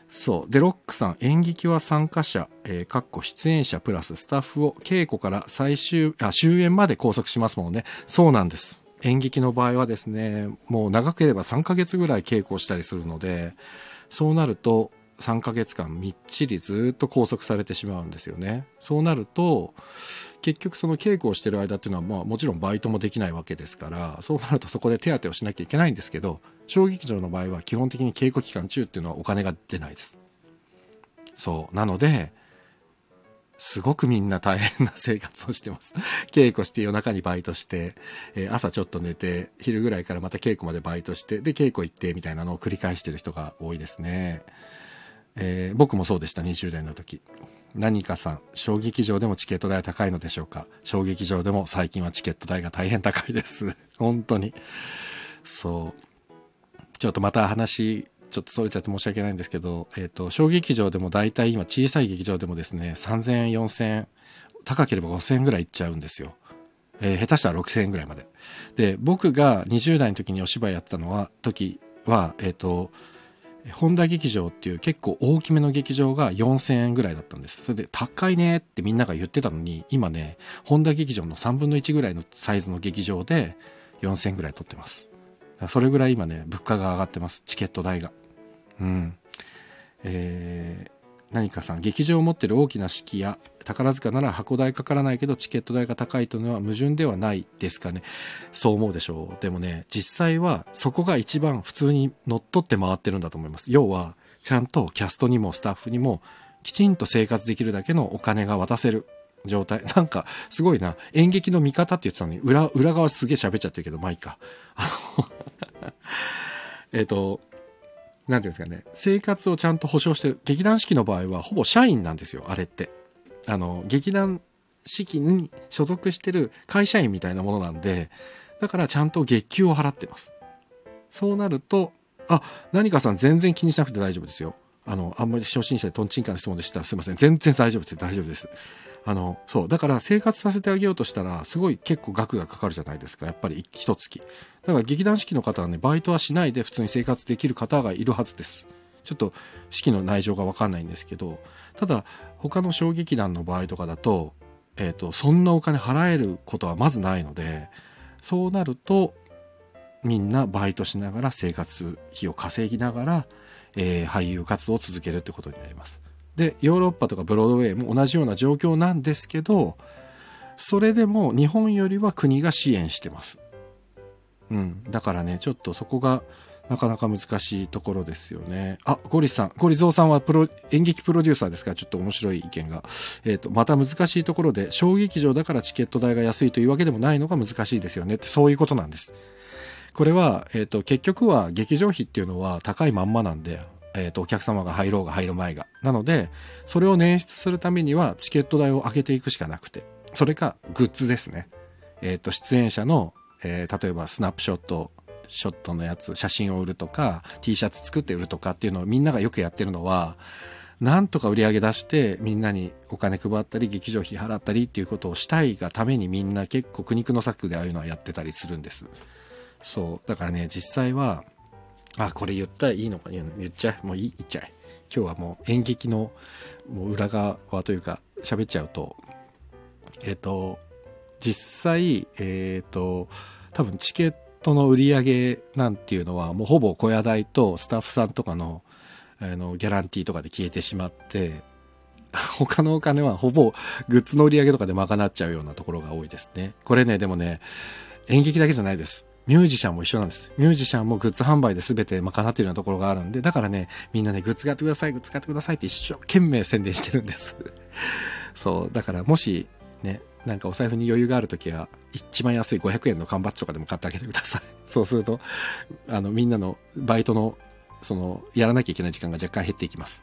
そう。で、ロックさん、演劇は参加者、えー、かっこ出演者プラススタッフを稽古から最終、あ、終演まで拘束しますもんね。そうなんです。演劇の場合はですね、もう長ければ3ヶ月ぐらい稽古をしたりするので、そうなると3ヶ月間みっちりずっと拘束されてしまうんですよね。そうなると、結局その稽古をしてる間っていうのは、まあもちろんバイトもできないわけですから、そうなるとそこで手当てをしなきゃいけないんですけど、小劇場の場合は基本的に稽古期間中っていうのはお金が出ないです。そう。なので、すごくみんな大変な生活をしてます。稽古して夜中にバイトして、えー、朝ちょっと寝て、昼ぐらいからまた稽古までバイトして、で、稽古行ってみたいなのを繰り返してる人が多いですね。えー、僕もそうでした、20代の時。何かさん、小劇場でもチケット代高いのでしょうか？小劇場でも最近はチケット代が大変高いです。本当に。そう。ちょっとまた話、ちょっとそれちゃって申し訳ないんですけど、えっ、ー、と、小劇場でも大体今小さい劇場でもですね、3000円、4000円、高ければ5000円ぐらいいっちゃうんですよ。えー、下手したら6000円ぐらいまで。で、僕が20代の時にお芝居やったのは、時は、えっ、ー、と、本田劇場っていう結構大きめの劇場が4000円ぐらいだったんです。それで高いねってみんなが言ってたのに、今ね、本田劇場の3分の1ぐらいのサイズの劇場で4000円ぐらい取ってます。それぐらい今ね、物価が上がってます。チケット代が。うん。えー、何かさん、劇場を持ってる大きな式や宝塚なら箱代かからないけどチケット代が高いというのは矛盾ではないですかね。そう思うでしょう。でもね、実際はそこが一番普通に乗っ取って回ってるんだと思います。要は、ちゃんとキャストにもスタッフにもきちんと生活できるだけのお金が渡せる状態。なんか、すごいな。演劇の見方って言ってたのに、裏、裏側すげえ喋っちゃってるけど、まあいいか。あの えっと、なんていうんですかね、生活をちゃんと保障してる。劇団四季の場合はほぼ社員なんですよ、あれって。あの、劇団四季に所属してる会社員みたいなものなんで、だからちゃんと月給を払ってます。そうなると、あ、何かさん全然気にしなくて大丈夫ですよ。あの、あんまり初心者でトンチンカンな質問でしたらすいません。全然大丈夫です。大丈夫です。あの、そう。だから生活させてあげようとしたら、すごい結構額がかかるじゃないですか。やっぱり一月。だから劇団四季の方はね、バイトはしないで普通に生活できる方がいるはずです。ちょっと式の内情がわかんないんですけど、ただ他の小劇団の場合とかだと、えっ、ー、と、そんなお金払えることはまずないので、そうなると、みんなバイトしながら生活費を稼ぎながら、えー、俳優活動を続けるってことになります。で、ヨーロッパとかブロードウェイも同じような状況なんですけど、それでも日本よりは国が支援してます。うん。だからね、ちょっとそこがなかなか難しいところですよね。あ、ゴリさん。ゴリゾーさんはプロ、演劇プロデューサーですか？ら、ちょっと面白い意見が。えっ、ー、と、また難しいところで、小劇場だからチケット代が安いというわけでもないのが難しいですよねって、そういうことなんです。これは、えっ、ー、と、結局は劇場費っていうのは高いまんまなんで、え、ー、と、お客様が入ろうが入る前が。なので、それを捻出するためにはチケット代を上げていくしかなくて。それか、グッズですね。えっ、ー、と、出演者の、えー、例えばスナップショット、ショットのやつ、写真を売るとか、T シャツ作って売るとかっていうのをみんながよくやってるのは、なんとか売り上げ出してみんなにお金配ったり劇場費払ったりっていうことをしたいがためにみんな結構苦肉の策でああいうのはやってたりするんです。そう。だからね、実際はあ、これ言ったらいいのか？言っちゃえ。もういい、言っちゃえ。今日はもう演劇のもう裏側というか喋っちゃうと、えっ、ー、と、実際、えっ、ー、と、多分チケットの売り上げなんていうのはもうほぼ小屋代とスタッフさんとかのあのギャランティーとかで消えてしまって、他のお金はほぼグッズの売り上げとかで賄っちゃうようなところが多いですね。これね、でもね、演劇だけじゃないです。ミュージシャンも一緒なんです。ミュージシャンもグッズ販売で全て賄ってるようなところがあるんで、だからね、みんなね、グッズ買ってください、グッズ買ってくださいって一生懸命宣伝してるんです。そう、だからもし、ね、なんかお財布に余裕があるときは、一番安い500円の缶バッジとかでも買ってあげてください。そうすると、あの、みんなのバイトの、その、やらなきゃいけない時間が若干減っていきます。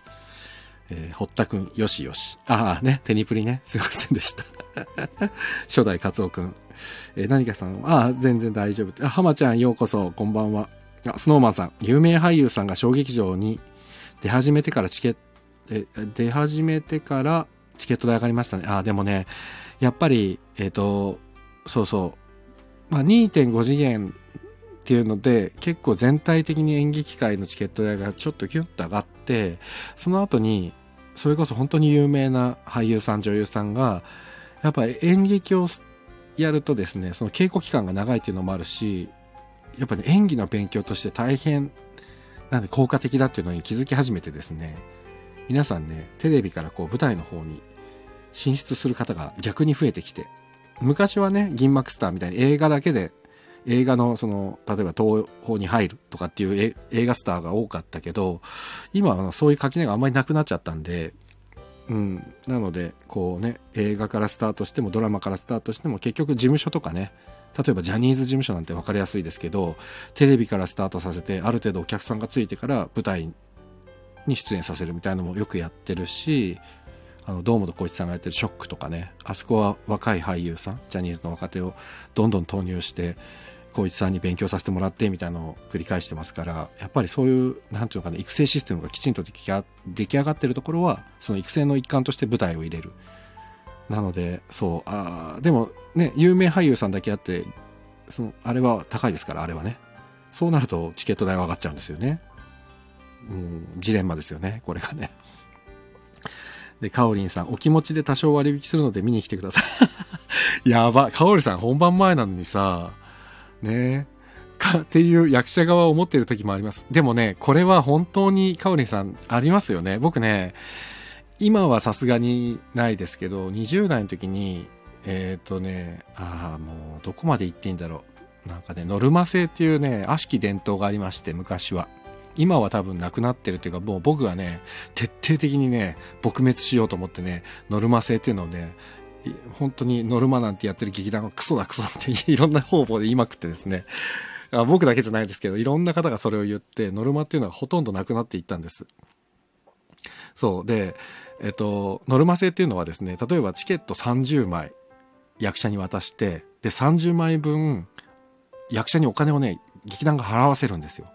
えー、堀田くん、よしよし。ああ、ね、テニプリね。すいませんでした。初代カツオくん。えー、何かさん、ああ、全然大丈夫。あ、浜ちゃん、ようこそ、こんばんは。あ、スノーマンさん、有名俳優さんが小劇場に出始めてからチケット、え、出始めてからチケット代上がりましたね。あ、でもね、やっぱり、えっ、ー、と、そうそう。まあ、2.5次元っていうので、結構全体的に演劇界のチケット代がちょっとキュッと上がって、その後に、それこそ本当に有名な俳優さん、女優さんが、やっぱり演劇をやるとですね、その稽古期間が長いっていうのもあるし、やっぱり、ね、演技の勉強として大変、なんで効果的だっていうのに気づき始めてですね、皆さんね、テレビからこう舞台の方に進出する方が逆に増えてきて、昔はね、銀幕スターみたいに映画だけで、映画のその、例えば東宝に入るとかっていう映画スターが多かったけど、今はそういう垣根があんまりなくなっちゃったんで、うん、なのでこうね映画からスタートしてもドラマからスタートしても結局事務所とかね例えばジャニーズ事務所なんて分かりやすいですけどテレビからスタートさせてある程度お客さんがついてから舞台に出演させるみたいなのもよくやってるしあの堂本光一さんがやってる「ショック」とかねあそこは若い俳優さんジャニーズの若手をどんどん投入して光一さんに勉強させてもらってみたいなのを繰り返してますから、やっぱりそういう、なんていうのかな、育成システムがきちんと出来上がってるところは、その育成の一環として舞台を入れる。なので、そう、あでもね、有名俳優さんだけあって、その、あれは高いですから、あれはね。そうなるとチケット代は上がっちゃうんですよね。うん、ジレンマですよね、これがね。で、カオリンさん、お気持ちで多少割引するので見に来てください。やば、カオリンさん本番前なのにさ、ねかっていう役者側を思っている時もあります。でもね、これは本当にかおりんさんありますよね。僕ね、今はさすがにないですけど、20代の時に、えっ、ー、とね、ああ、もうどこまで行っていいんだろう。なんかね、ノルマ制っていうね、悪しき伝統がありまして、昔は。今は多分なくなってるっていうか、もう僕がね、徹底的にね、撲滅しようと思ってね、ノルマ制っていうのをね、本当にノルマなんてやってる劇団はクソだクソだっていろんな方々で言いまくってですね、僕だけじゃないですけど、いろんな方がそれを言って、ノルマっていうのはほとんどなくなっていったんです。そう。で、えっと、ノルマ制っていうのはですね、例えばチケット30枚役者に渡して、で、30枚分役者にお金をね、劇団が払わせるんですよ。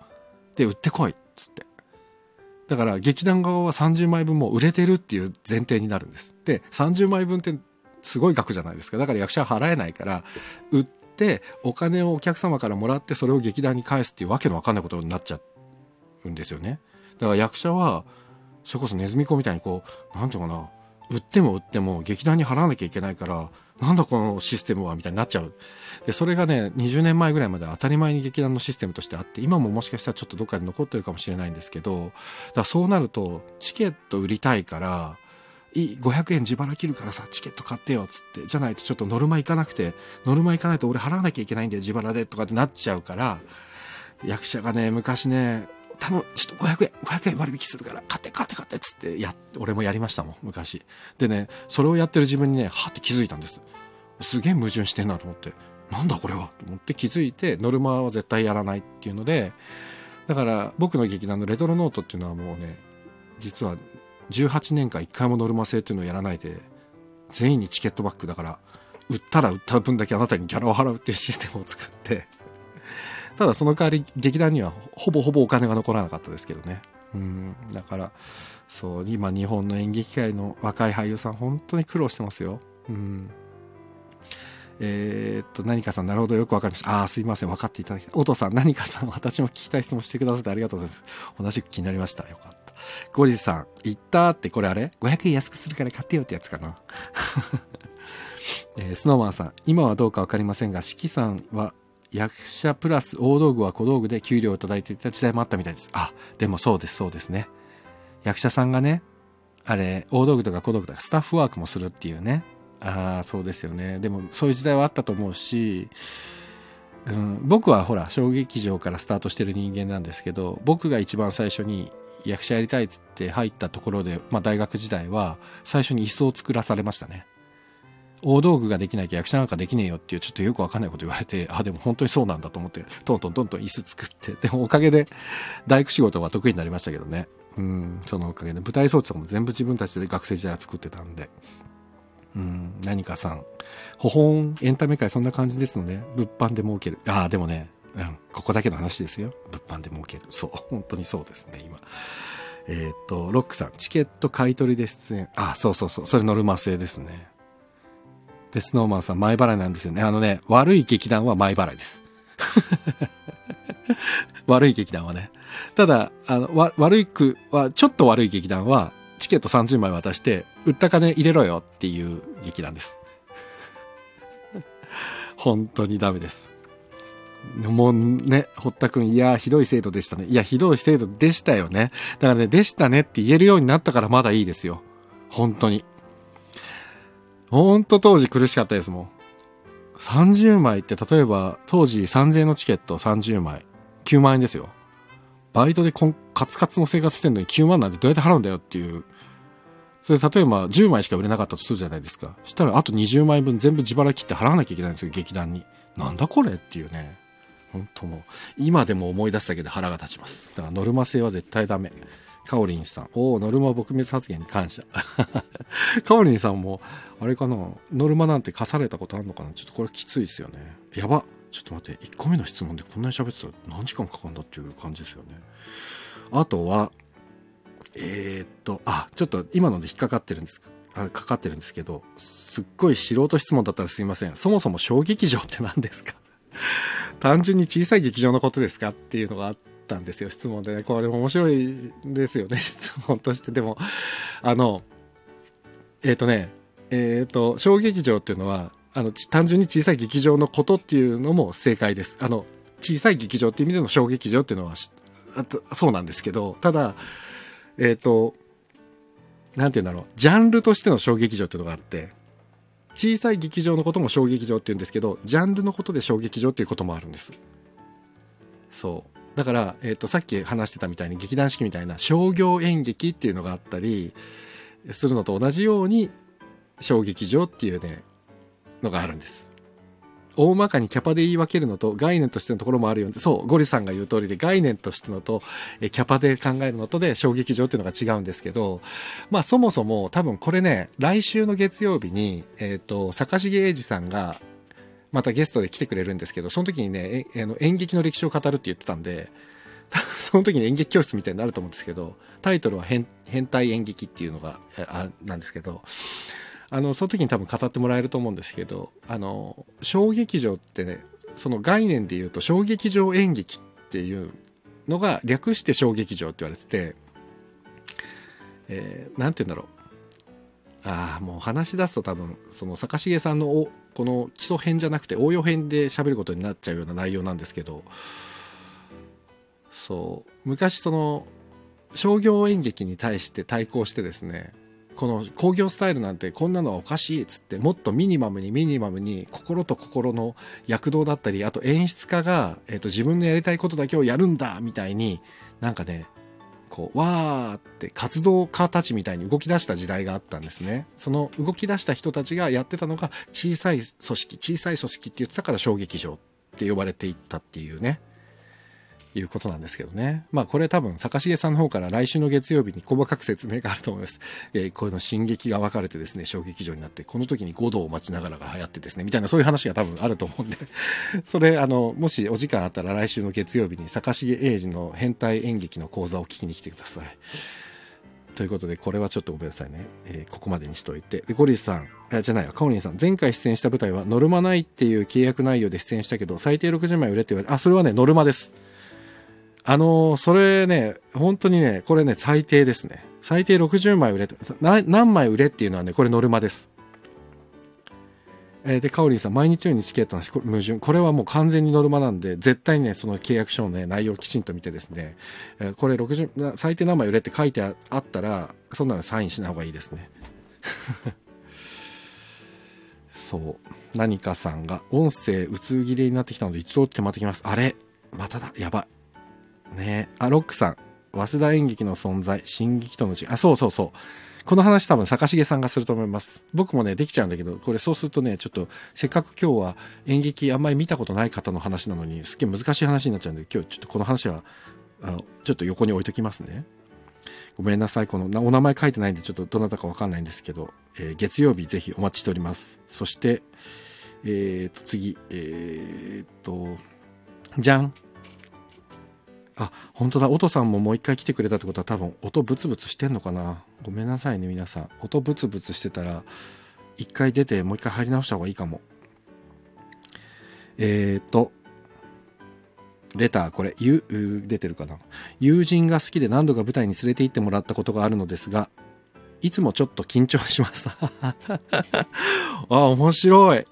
で、売ってこいっつって。だから劇団側は30枚分も売れてるっていう前提になるんです。で、30枚分ってすごい額じゃないですかだから役者は払えないから売ってお金をお客様からもらってそれを劇団に返すっていうわけのわかんないことになっちゃうんですよねだから役者はそれこそネズミ子みたいにこう何て言うかな売っても売っても劇団に払わなきゃいけないからなんだこのシステムはみたいになっちゃう。で、それがね、20年前ぐらいまで当たり前に劇団のシステムとしてあって、今ももしかしたらちょっとどっかで残ってるかもしれないんですけど、だそうなると、チケット売りたいから、いい500円自腹切るからさチケット買ってよっつってじゃないとちょっとノルマ行かなくてノルマ行かないと俺払わなきゃいけないんだよ自腹でとかってなっちゃうから役者がね昔ね頼むちょっと500円500円割引するから買って買って買ってっつってや俺もやりましたもん昔。でねそれをやってる自分にねはって気づいたんです。すげえ矛盾してんなと思って。なんだこれはと思って気づいてノルマは絶対やらないっていうのでだから僕の劇団のレトロノートっていうのはもうね実は18年間1回もノルマ制っていうのをやらないで全員にチケットバックだから売ったら売った分だけあなたにギャラを払うっていうシステムを作ってただその代わり劇団にはほぼほぼお金が残らなかったですけどねうんだからそう今日本の演劇界の若い俳優さん本当に苦労してますようんえー、っと、何かさん、なるほど、よくわかりました。ああ、すいません、分かっていただきたい。お父さん、何かさん、私も聞きたい質問してくださってありがとうございます。同じく気になりました。よかった。ゴリさん、行ったってこれあれ ?500 円安くするから買ってよってやつかな。えー、スノーマンさん、今はどうかわかりませんが、四季さんは役者プラス大道具は小道具で給料をいただいていた時代もあったみたいです。あ、でもそうです、そうですね。役者さんがね、あれ、大道具とか小道具とかスタッフワークもするっていうね。ああ、そうですよね。でもそういう時代はあったと思うし、うん、僕はほら、小劇場からスタートしてる人間なんですけど、僕が一番最初に役者やりたいっつって入ったところで、まあ大学時代は最初に椅子を作らされましたね。大道具ができなきゃ役者なんかできねえよっていうちょっとよくわかんないこと言われて、あ、でも本当にそうなんだと思って、トントントントン椅子作って、でもおかげで大工仕事は得意になりましたけどね。うん、そのおかげで舞台装置とかも全部自分たちで学生時代は作ってたんで。うん、何かさん。ほほん、エンタメ界そんな感じですので、物販で儲ける。ああ、でもね、うん、ここだけの話ですよ。物販で儲ける。そう、本当にそうですね、今。えっ、と、ロックさん、チケット買い取りで出演。あ、そうそうそう、それノルマ制ですね。で、スノーマンさん、前払いなんですよね。あのね、悪い劇団は前払いです。悪い劇団はね。ただ、あの、わ、悪いくは、ちょっと悪い劇団は、チケット30枚渡して、売った金入れろよっていう劇団です。本当にダメです。もうね、堀田くん、いや、ひどい制度でしたね。いや、ひどい制度でしたよね。だからね、でしたねって言えるようになったからまだいいですよ。本当に。ほんと当時苦しかったですもん。30枚って例えば当時3000円のチケット30枚9万円ですよ。バイトでこんカツカツの生活してんのに9万なんてどうやって払うんだよっていう。それ例えば10枚しか売れなかったとするじゃないですか。そしたらあと20枚分全部自腹切って払わなきゃいけないんですよ、劇団に。なんだこれっていうね。本当もう、今でも思い出すだけで腹が立ちます。だからノルマ制は絶対ダメ。カオリンさん。おお、ノルマ撲滅発言に感謝。カオリンさんも、あれかな、ノルマなんて課されたことあるのかな？ちょっとこれきついですよね。やば。ちょっと待って、1個目の質問でこんなに喋ってたら何時間かかるんだっていう感じですよね。あとは、えー、っと、あ、ちょっと今ので引っかかってるんです。あかかってるんですけど、すっごい素人質問だったらすいません。そもそも小劇場って何ですか？単純に小さい劇場のことですかっていうのがあったんですよ、質問でね。これ面白いですよね、質問として。でも、あの、えっ、ー、とね、えっ、ー、と、小劇場っていうのは、あの、単純に小さい劇場のことっていうのも正解です。あの、小さい劇場っていう意味での小劇場っていうのは、そうなんですけど、ただ、えっ、ー、と、なんて言うんだろう、ジャンルとしての小劇場っていうのがあって、小さい劇場のことも小劇場って言うんですけどジャンルのことで小劇場っていうこともあるんです。そう。だから、えーと、さっき話してたみたいに劇団四季みたいな商業演劇っていうのがあったりするのと同じように小劇場っていうねのがあるんです。大まかにキャパで言い分けるのと概念としてのところもあるようで、そう、ゴリさんが言う通りで概念としてのと、キャパで考えるのとで衝撃場っていうのが違うんですけど、まあそもそも多分これね、来週の月曜日に、えっ、ー、と、坂重英二さんが、またゲストで来てくれるんですけど、その時にね、えの演劇の歴史を語るって言ってたんで、その時に演劇教室みたいになると思うんですけど、タイトルは変変態演劇っていうのが、あなんですけど、あのその時に多分語ってもらえると思うんですけどあの小劇場ってねその概念で言うと小劇場演劇っていうのが略して小劇場って言われてて、えー、て言うんだろう。ああもう話し出すと多分その坂重さんのおこの基礎編じゃなくて応用編で喋ることになっちゃうような内容なんですけどそう。昔その商業演劇に対して対抗してですねこの工業スタイルなんてこんなのはおかしいっつってもっとミニマムにミニマムに心と心の躍動だったりあと演出家が、えーと、自分のやりたいことだけをやるんだみたいになんかねこうわーって活動家たちみたいに動き出した時代があったんですね。その動き出した人たちがやってたのが小さい組織小さい組織って言ってたから小劇場って呼ばれていったっていうね。いうことなんですけどね。まあこれ多分坂重さんの方から来週の月曜日に細かく説明があると思います。えー、こういうの進撃が分かれてですね、小劇場になって、この時に5度を待ちながらが流行ってですね、みたいなそういう話が多分あると思うんで それあの、もしお時間あったら来週の月曜日に坂重英二の変態演劇の講座を聞きに来てください。ということで、これはちょっとごめんなさいね。えー、ここまでにしといて。で、ゴリスさん、あじゃないわ、カオリンさん、前回出演した舞台はノルマないっていう契約内容で出演したけど、最低60枚売れって言われ、あ、それはね、ノルマです。あのー、それね、本当にね、これね、最低ですね。最低60枚売れ、何枚売れっていうのはね、これノルマです。えー、で、カオリンさん、毎日のようにチケットの矛盾。これはもう完全にノルマなんで、絶対ね、その契約書のね、内容をきちんと見てですね、えー、これ60、最低何枚売れって書いてあったら、そんなのサインしない方がいいですね。そう。何かさんが、音声、うつ切れになってきたので、一度ってまたきます。あれまただ。やばい。ねあ、ロックさん。早稲田演劇の存在、新劇との違い。あ、そうそうそう。この話多分坂重さんがすると思います。僕もね、できちゃうんだけど、これそうするとね、ちょっと、せっかく今日は演劇あんまり見たことない方の話なのに、すっげえ難しい話になっちゃうんで、今日ちょっとこの話は、あの、ちょっと横に置いときますね。ごめんなさい。この、お名前書いてないんで、ちょっとどなたかわかんないんですけど、えー、月曜日ぜひお待ちしております。そして、えーと、次、えーと、じゃん。あ、本当だ。音さんももう一回来てくれたってことは多分音ブツブツしてんのかな。ごめんなさいね、皆さん。音ブツブツしてたら、一回出てもう一回入り直した方がいいかも。えーと、レター、これ、ゆ、出てるかな。友人が好きで何度か舞台に連れて行ってもらったことがあるのですが、いつもちょっと緊張します。あ、面白い。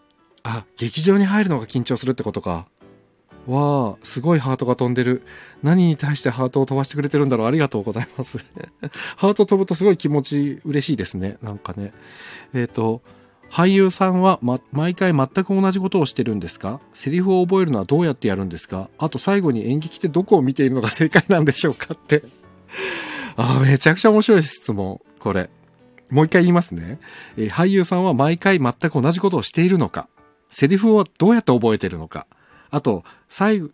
あ、劇場に入るのが緊張するってことか。わあ、すごいハートが飛んでる。何に対してハートを飛ばしてくれてるんだろう。ありがとうございます。ハート飛ぶとすごい気持ち嬉しいですね。なんかね。えっ、ー、と、俳優さんは、ま、毎回全く同じことをしてるんですか？セリフを覚えるのはどうやってやるんですか？あと最後に演劇ってどこを見ているのが正解なんでしょうかって あめちゃくちゃ面白い質問。これ。もう一回言いますね、えー、俳優さんは毎回全く同じことをしているのか？セリフをどうやって覚えてるのか？あと、最後、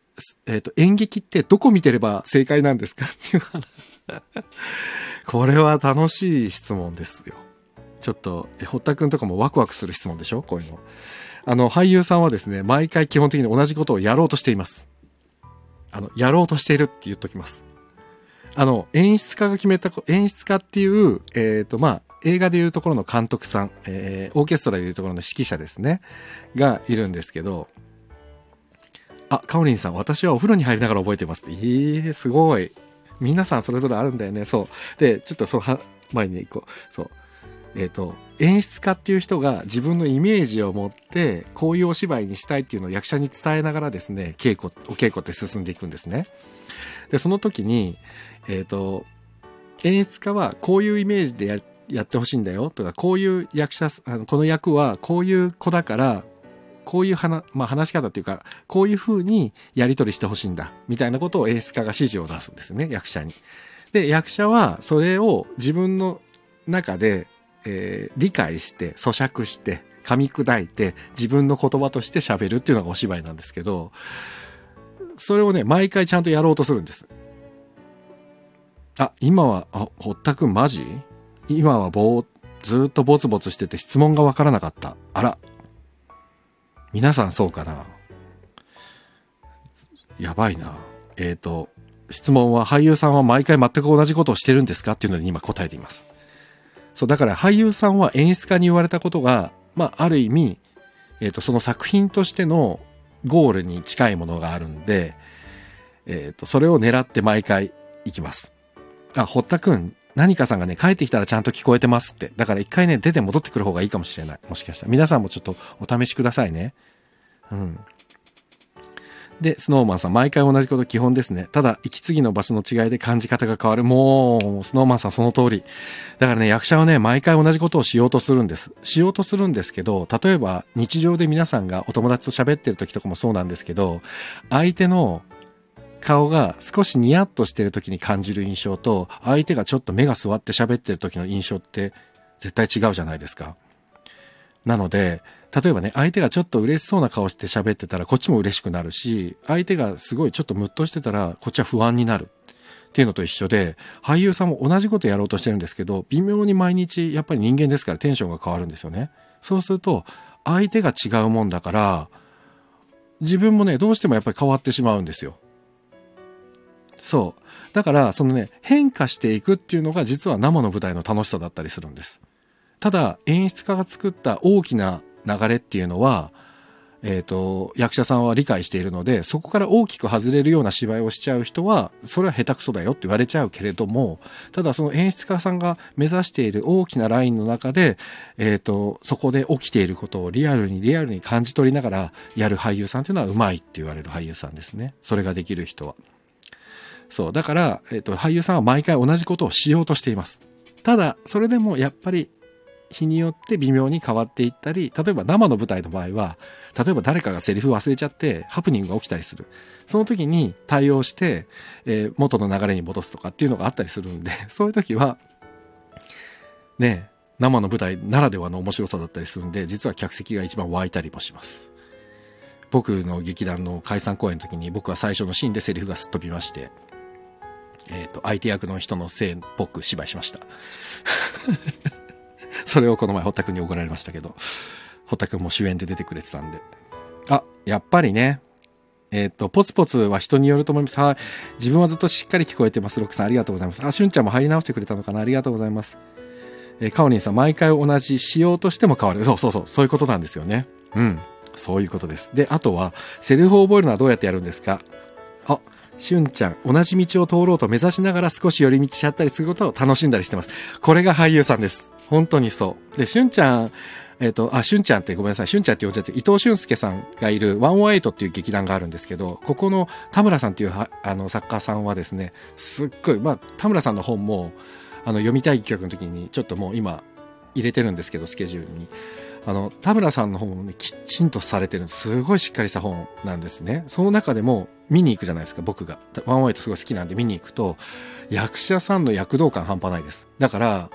えっ、ー、と、演劇ってどこ見てれば正解なんですかっていう話。これは楽しい質問ですよ。ちょっと、堀田くんとかもワクワクする質問でしょ？こういうの。あの、俳優さんはですね、毎回基本的に同じことをやろうとしています。あの、やろうとしているって言っときます。あの、演出家が決めた、演出家っていう、えっ、ー、と、まあ、映画でいうところの監督さん、えー、オーケストラでいうところの指揮者ですね、がいるんですけど、あ、カオリンさん、私はお風呂に入りながら覚えてますって。えー、すごい。皆さんそれぞれあるんだよね。そう。で、ちょっとその前に行こう。そう。えっ、ー、と、演出家っていう人が自分のイメージを持って、こういうお芝居にしたいっていうのを役者に伝えながらですね、稽古、お稽古って進んでいくんですね。で、その時に、えっ、ー、と、演出家はこういうイメージでややってほしいんだよとか、こういう役者、あのこの役はこういう子だから、こういう話、まあ、話し方っていうか、こういう風にやり取りしてほしいんだ、みたいなことを演出家が指示を出すんですね、役者に。で、役者はそれを自分の中で、えー、理解して、咀嚼して、噛み砕いて、自分の言葉として喋るっていうのがお芝居なんですけど、それをね、毎回ちゃんとやろうとするんです。あ、今は、あ、堀田くんマジ？今はぼー、ずっとボツボツしてて質問がわからなかった。あら。皆さんそうかな？やばいな。えっ、ー、と、質問は俳優さんは毎回全く同じことをしてるんですかっていうのに今答えています。そう、だから俳優さんは演出家に言われたことが、まあ、ある意味、えっ、ー、と、その作品としてのゴールに近いものがあるんで、えっ、ー、と、それを狙って毎回行きます。あ、堀田くん、何かさんがね、帰ってきたらちゃんと聞こえてますって。だから一回ね、出て戻ってくる方がいいかもしれない。もしかしたら。皆さんもちょっとお試しくださいね。うん。で、スノーマンさん、毎回同じこと基本ですね。ただ、息継ぎの場所の違いで感じ方が変わる。もう、スノーマンさんその通り。だからね、役者はね、毎回同じことをしようとするんです。しようとするんですけど、例えば、日常で皆さんがお友達と喋ってる時とかもそうなんですけど、相手の顔が少しニヤッとしてる時に感じる印象と、相手がちょっと目が座って喋ってる時の印象って絶対違うじゃないですか。なので、例えばね、相手がちょっと嬉しそうな顔して喋ってたらこっちも嬉しくなるし、相手がすごいちょっとムッとしてたらこっちは不安になる。っていうのと一緒で、俳優さんも同じことやろうとしてるんですけど、微妙に毎日やっぱり人間ですからテンションが変わるんですよね。そうすると、相手が違うもんだから、自分もね、どうしてもやっぱり変わってしまうんですよ。そう。だから、そのね、変化していくっていうのが実は生の舞台の楽しさだったりするんです。ただ、演出家が作った大きな流れっていうのは、えっ、ー、と、役者さんは理解しているので、そこから大きく外れるような芝居をしちゃう人は、それは下手くそだよって言われちゃうけれども、ただその演出家さんが目指している大きなラインの中で、えっ、ー、と、そこで起きていることをリアルにリアルに感じ取りながらやる俳優さんっていうのはうまいって言われる俳優さんですね。それができる人は。そう。だから、えっ、と、俳優さんは毎回同じことをしようとしています。ただ、それでもやっぱり日によって微妙に変わっていったり、例えば生の舞台の場合は、例えば誰かがセリフ忘れちゃってハプニングが起きたりする。その時に対応して、えー、元の流れに戻すとかっていうのがあったりするんで、そういう時は、ね、生の舞台ならではの面白さだったりするんで、実は客席が一番湧いたりもします。僕の劇団の解散公演の時に僕は最初のシーンでセリフがすっ飛びまして、えっ、ー、と、相手役の人のせいっぽく芝居しました。それをこの前、堀田くんに怒られましたけど、堀田くんも主演で出てくれてたんで。あ、やっぱりね、えっ、ー、と、ポツポツは人によると思います。はい。自分はずっとしっかり聞こえてます。ロックさん、ありがとうございます。あ、しゅんちゃんも入り直してくれたのかなありがとうございます。えー、カオリンさん、毎回同じしようとしても変わる。そうそうそう、そういうことなんですよね。うん。そういうことです。で、あとは、セリフを覚えるのはどうやってやるんですか？あ、しゅんちゃん、同じ道を通ろうと目指しながら少し寄り道しちゃったりすることを楽しんだりしてます。これが俳優さんです。本当にそう。で、しゅんちゃん、えっ、と、あ、しゅんちゃんってごめんなさい。しゅんちゃんって呼んじゃって、伊藤俊介さんがいる108っていう劇団があるんですけど、ここの田村さんっていうあの作家さんはですね、すっごい、まあ、田村さんの本も、あの、読みたい企画の時に、ちょっともう今、入れてるんですけど、スケジュールに。あの、田村さんの本もね、きちんとされてるすごいしっかりした本なんですね。その中でも、見に行くじゃないですか、僕が。ワンワイトすごい好きなんで見に行くと、役者さんの躍動感半端ないです。だから、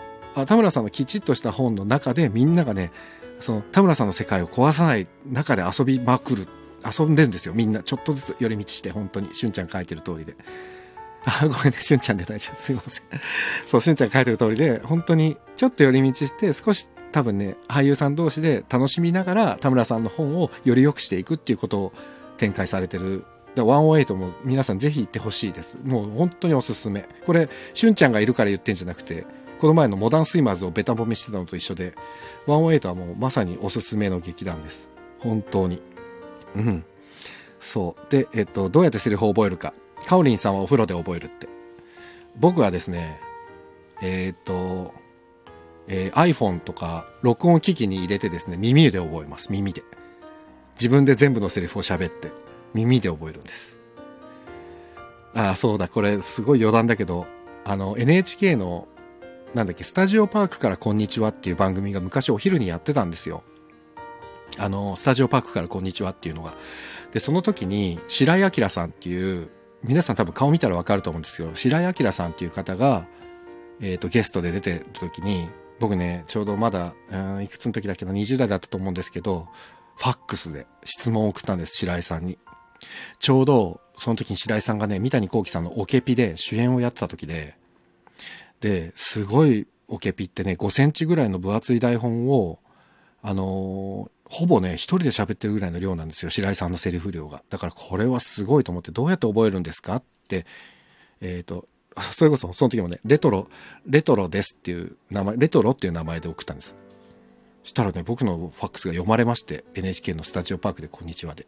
田村さんのきちっとした本の中でみんながね、その田村さんの世界を壊さない中で遊びまくる。遊んでんですよ、みんな。ちょっとずつ寄り道して、本当に。しゅんちゃん書いてる通りで。あ、ごめんね、しゅんちゃんで大丈夫。すいません。そう、しゅんちゃん書いてる通りで、本当にちょっと寄り道して、少し多分ね、俳優さん同士で楽しみながら田村さんの本をより良くしていくっていうことを展開されてる。108も皆さんぜひ行ってほしいです。もう本当におすすめ。これ、しゅんちゃんがいるから言ってんじゃなくて、この前のモダンスイマーズをベタ褒めしてたのと一緒で、108はもうまさにおすすめの劇団です。本当に。うん。そう。で、えっと、どうやってセリフを覚えるか。カオリンさんはお風呂で覚えるって。僕はですね、えー、っと、えー、iPhone とか録音機器に入れてですね、耳で覚えます。耳で。自分で全部のセリフを喋って、耳で覚えるんです。ああ、そうだ、これすごい余談だけど、あの、NHK のなんだっけ、スタジオパークからこんにちはっていう番組が昔お昼にやってたんですよ。あの、スタジオパークからこんにちはっていうのが。で、その時に、白井明さんっていう、皆さん多分顔見たらわかると思うんですけど、白井明さんっていう方が、えっ、ー、と、ゲストで出てる時に、僕ね、ちょうどまだ、うん、いくつの時だけど、20代だったと思うんですけど、ファックスで質問を送ったんです、白井さんに。ちょうど、その時に白井さんがね、三谷幸喜さんのオケピで主演をやってた時で、で、すごいオケピってね、5センチぐらいの分厚い台本を、あのー、ほぼね、一人で喋ってるぐらいの量なんですよ、白井さんのセリフ量が。だからこれはすごいと思って、どうやって覚えるんですかって、えっ、ー、と、それこそ、その時もね、レトロ、レトロですっていう名前、レトロっていう名前で送ったんです。したらね、僕のファックスが読まれまして、NHK のスタジオパークでこんにちはで。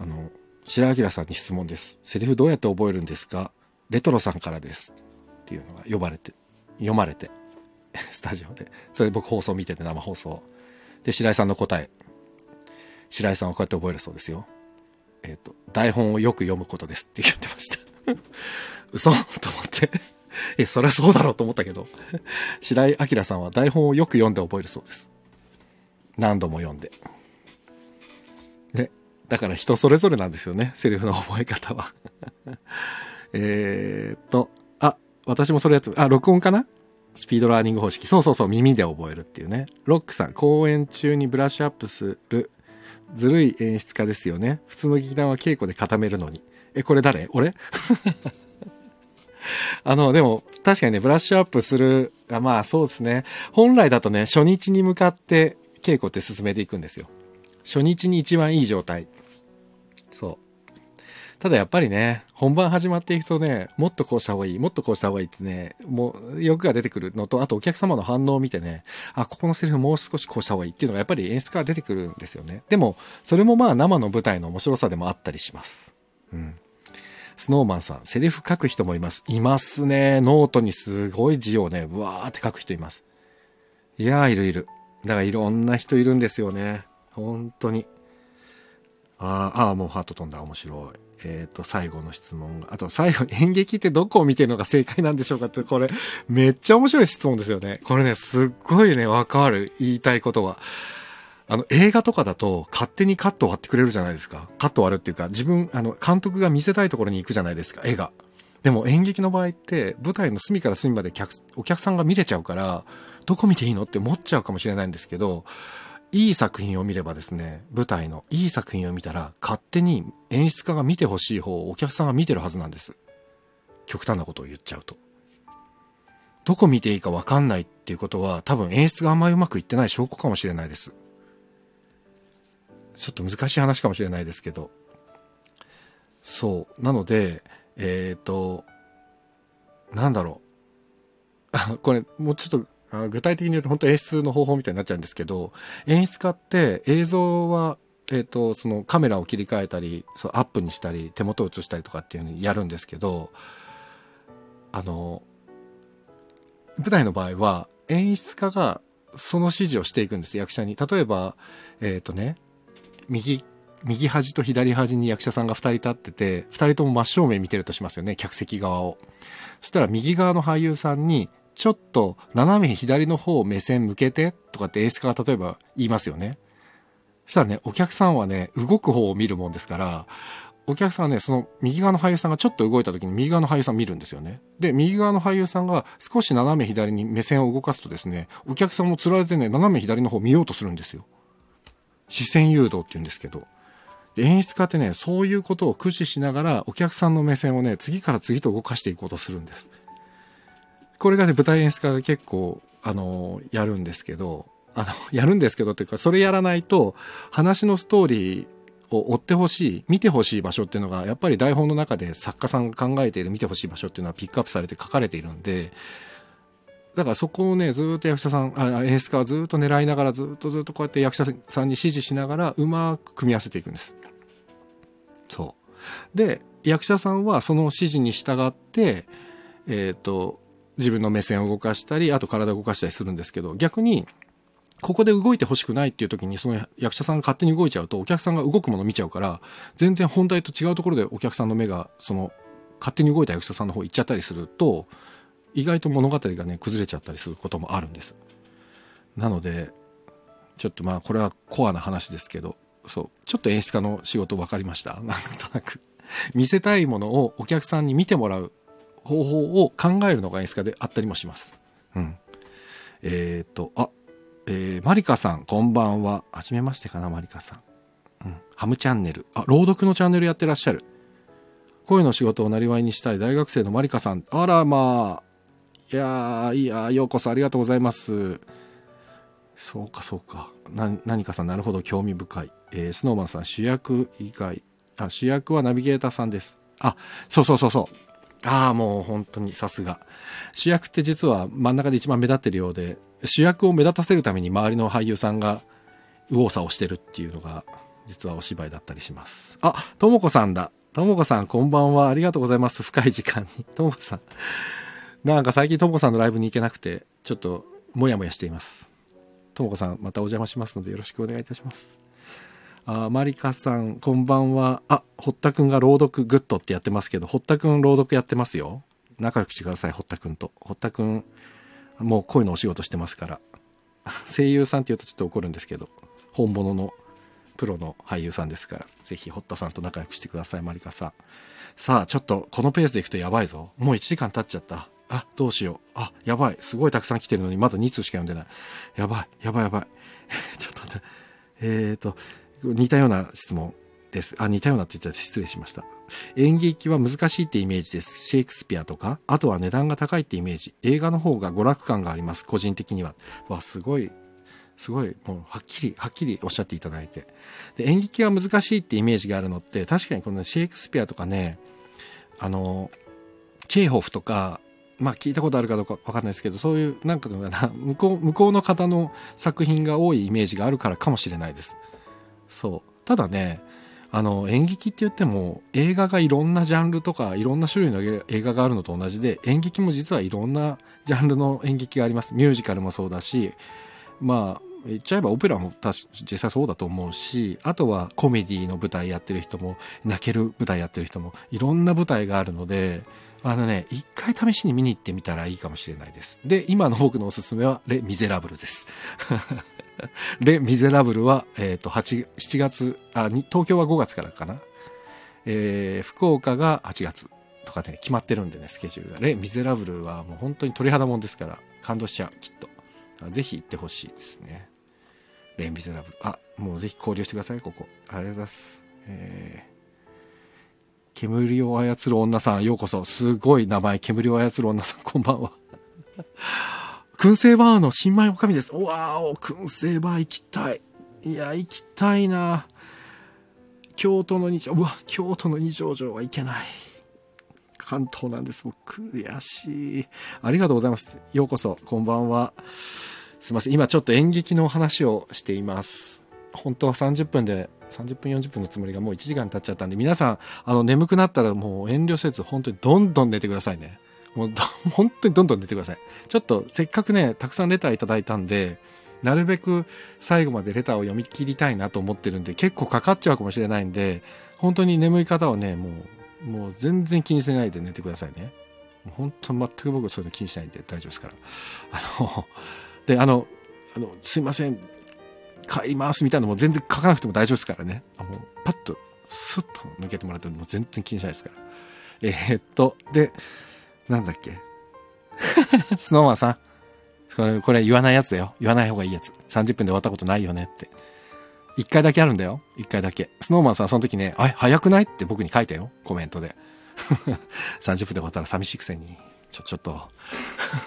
あの、白明さんに質問です。セリフどうやって覚えるんですか？レトロさんからです。っていうのが呼ばれて、読まれて、スタジオで。それ僕放送見てて生放送。で、白井さんの答え。白井さんはこうやって覚えるそうですよ。えっ、ー、と、台本をよく読むことですって言ってました。嘘？と思ってえ、そりゃそうだろうと思ったけど。白井明さんは台本をよく読んで覚えるそうです。何度も読んで。だから人それぞれなんですよね。セリフの覚え方は えっと、あ私もそれやつ、あ、録音かな？スピードラーニング方式。そうそうそう、耳で覚えるっていうね。ロックさん、公演中にブラッシュアップする。ずるい演出家ですよね。普通の劇団は稽古で固めるのに。え、これ誰？俺？あの、でも、確かにね、ブラッシュアップする、あまあそうですね。本来だとね、初日に向かって稽古って進めていくんですよ。初日に一番いい状態。そう。ただやっぱりね、本番始まっていくとね、もっとこうした方がいい、もっとこうした方がいいってね、もう欲が出てくるのと、あとお客様の反応を見てね、あ、ここのセリフもう少しこうした方がいいっていうのがやっぱり演出から出てくるんですよね。でも、それもまあ生の舞台の面白さでもあったりします。うん。スノーマンさん、セリフ書く人もいます。いますね。ノートにすごい字をね、うわーって書く人います。いやー、いるいる。だからいろんな人いるんですよね。本当に。ああ、もうハート飛んだ。面白い。えっ、ー、と、最後の質問。あと、最後、演劇ってどこを見てるのが正解なんでしょうかって、これ、めっちゃ面白い質問ですよね。これね、すっごいね、わかる。言いたいことは。あの、映画とかだと、勝手にカットを割ってくれるじゃないですか。カット割るっていうか、自分、あの、監督が見せたいところに行くじゃないですか、絵が。でも演劇の場合って、舞台の隅から隅まで客、お客さんが見れちゃうから、どこ見ていいのって思っちゃうかもしれないんですけど、いい作品を見ればですね、舞台のいい作品を見たら、勝手に演出家が見てほしい方をお客さんが見てるはずなんです。極端なことを言っちゃうと。どこ見ていいかわかんないっていうことは、多分演出があんまりうまくいってない証拠かもしれないです。ちょっと難しい話かもしれないですけど。そう。なので、えっ、ー、と、なんだろう。これ、もうちょっと具体的に言うと本当演出の方法みたいになっちゃうんですけど、演出家って映像は、えっ、ー、と、そのカメラを切り替えたり、そうアップにしたり、手元を映したりとかっていうのにやるんですけど、あの、舞台の場合は演出家がその指示をしていくんです、役者に。例えば、えっ、とね、右、右端と左端に役者さんが2人立ってて、2人とも真正面見てるとしますよね、客席側を。そしたら右側の俳優さんに、ちょっと斜め左の方を目線向けてとかってエースが例えば言いますよね。そしたらね、お客さんはね、動く方を見るもんですから、お客さんはね、その右側の俳優さんがちょっと動いた時に右側の俳優さん見るんですよね。で、右側の俳優さんが少し斜め左に目線を動かすとですね、お客さんもつられてね、斜め左の方を見ようとするんですよ。視線誘導って言うんですけど。演出家ってね、そういうことを駆使しながらお客さんの目線をね、次から次と動かしていこうとするんです。これがね、舞台演出家が結構、あの、やるんですけど、あの、やるんですけどっていうか、それやらないと、話のストーリーを追ってほしい、見てほしい場所っていうのが、やっぱり台本の中で作家さんが考えている見てほしい場所っていうのはピックアップされて書かれているんで、だからそこをね、ずっと役者さん、あ演出家はずっと狙いながら、ずっとずっとこうやって役者さんに指示しながら、うまく組み合わせていくんです。そう。で、役者さんはその指示に従って、えっ、ー、と、自分の目線を動かしたり、あと体を動かしたりするんですけど、逆に、ここで動いてほしくないっていう時に、その役者さんが勝手に動いちゃうと、お客さんが動くもの見ちゃうから、全然本題と違うところでお客さんの目が、その、勝手に動いた役者さんの方行っちゃったりすると、意外と物語がね、崩れちゃったりすることもあるんです。なので、ちょっとまあ、これはコアな話ですけど、そう、ちょっと演出家の仕事分かりましたなんとなく。見せたいものをお客さんに見てもらう方法を考えるのが演出家であったりもします。うん。えっ、ー、と、あ、えー、マリカさん、こんばんは。はじめましてかな、マリカさん。うん。ハムチャンネル。あ、朗読のチャンネルやってらっしゃる。声の仕事をなりわいにしたい大学生のマリカさん。あら、まあ。いやー、いやようこそありがとうございます。そうか、そうか。な、何かさん、なるほど、興味深い。えー、スノーマンさん、主役以外。あ、主役はナビゲーターさんです。あ、そうそうそうそう。ああ、もう本当にさすが。主役って実は真ん中で一番目立ってるようで、主役を目立たせるために周りの俳優さんが右往左往してるっていうのが、実はお芝居だったりします。あ、ともこさんだ。ともこさん、こんばんは。ありがとうございます。深い時間に。ともこさん。なんか最近ともこさんのライブに行けなくて、ちょっともやもやしています。ともこさん、またお邪魔しますのでよろしくお願いいたします。あマリカさん、こんばんは。あ、堀田くんが朗読グッドってやってますけど、堀田くん朗読やってますよ。仲良くしてください、堀田くんと。堀田くん、もう声のお仕事してますから。声優さんって言うとちょっと怒るんですけど、本物のプロの俳優さんですから、ぜひ堀田さんと仲良くしてください、マリカさん。さあ、ちょっとこのペースでいくとやばいぞ。もう1時間経っちゃった。あ、どうしよう。あ、やばい。すごいたくさん来てるのにまだ2通しか読んでない。やばい、やばいやばい。ちょっと待って。えーと、似たような質問です。あ、似たようなって言ったら失礼しました。演劇は難しいってイメージです。シェイクスピアとか、あとは値段が高いってイメージ。映画の方が娯楽感があります。個人的には。わ、すごい、すごい、もう、はっきり、はっきりおっしゃっていただいて。で、演劇は難しいってイメージがあるのって、確かにこのシェイクスピアとかね、あの、チェーホフとか、まあ聞いたことあるかどうかわかんないですけど、そういう、なんかのかな、向こう、向こうの方の作品が多いイメージがあるからかもしれないです。そう。ただね、あの、演劇って言っても、映画がいろんなジャンルとか、いろんな種類の映画があるのと同じで、演劇も実はいろんなジャンルの演劇があります。ミュージカルもそうだし、まあ、言っちゃえばオペラも実際そうだと思うし、あとはコメディの舞台やってる人も、泣ける舞台やってる人も、いろんな舞台があるので、あのね、一回試しに見に行ってみたらいいかもしれないです。で、今の僕のおすすめは、レ・ミゼラブルです。レ・ミゼラブルは、えっ、ー、と、8、7月あ、東京は5月からかな。えー、福岡が8月とかね、決まってるんでね、スケジュールが。レ・ミゼラブルはもう本当に鳥肌もんですから、感動しちゃう、きっと。ぜひ行ってほしいですね。レ・ミゼラブル。あ、もうぜひ交流してください、ここ。ありがとうございます。えー、煙を操る女さん、ようこそ。すごい名前、煙を操る女さん、こんばんは。燻製バーの新米おかみです。うわーお、燻製バー行きたい。いや、行きたいな。京都の二条、うわ、京都の二条城は行けない。関東なんです。僕、悔しい。ありがとうございます。ようこそ、こんばんは。すいません。今ちょっと演劇の話をしています。本当は30分で、30分40分のつもりがもう1時間経っちゃったんで、皆さん、あの、眠くなったらもう遠慮せず、本当にどんどん寝てくださいね。もう、本当にどんどん寝てください。ちょっと、せっかくね、たくさんレターいただいたんで、なるべく最後までレターを読み切りたいなと思ってるんで、結構かかっちゃうかもしれないんで、本当に眠い方はね、もう、もう全然気にしないで寝てくださいね。本当全く僕そういうの気にしないんで大丈夫ですから。あの、で、あの、あの、すいません、買いますみたいなのも全然書かなくても大丈夫ですからね。あもう、パッと、スッと抜けてもらっても全然気にしないですから。えー、っと、で、なんだっけ？スノーマンさん。これ、これ言わないやつだよ。言わない方がいいやつ。30分で終わったことないよねって。一回だけあるんだよ。一回だけ。スノーマンさんその時ね、あれ、早くない？って僕に書いたよ。コメントで。30分で終わったら寂しいくせに。ちょ、ちょっと。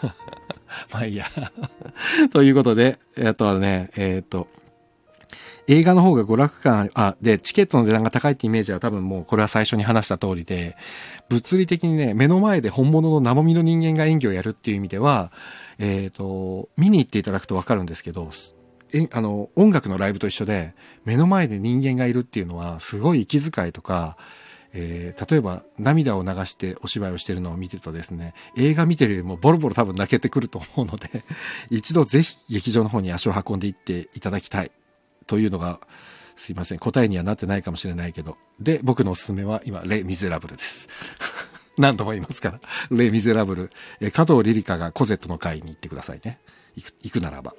まあいいや。ということで、えっとね、えっ、と、映画の方が娯楽感あ、で、チケットの値段が高いってイメージは多分もうこれは最初に話した通りで、物理的にね、目の前で本物の生身の人間が演技をやるっていう意味では、えっ、ー、と、見に行っていただくとわかるんですけど、え、あの、音楽のライブと一緒で、目の前で人間がいるっていうのは、すごい息遣いとか、えー、例えば涙を流してお芝居をしてるのを見てるとですね、映画見てるよりもボロボロ多分泣けてくると思うので、一度ぜひ劇場の方に足を運んでいっていただきたい。というのが、すいません、答えにはなってないかもしれないけど。で、僕のおすすめは今、レ・ミゼラブルです。何度も言いますから。レ・ミゼラブル。え加藤リリカがコゼットの会に行ってくださいね。行く、行くならば。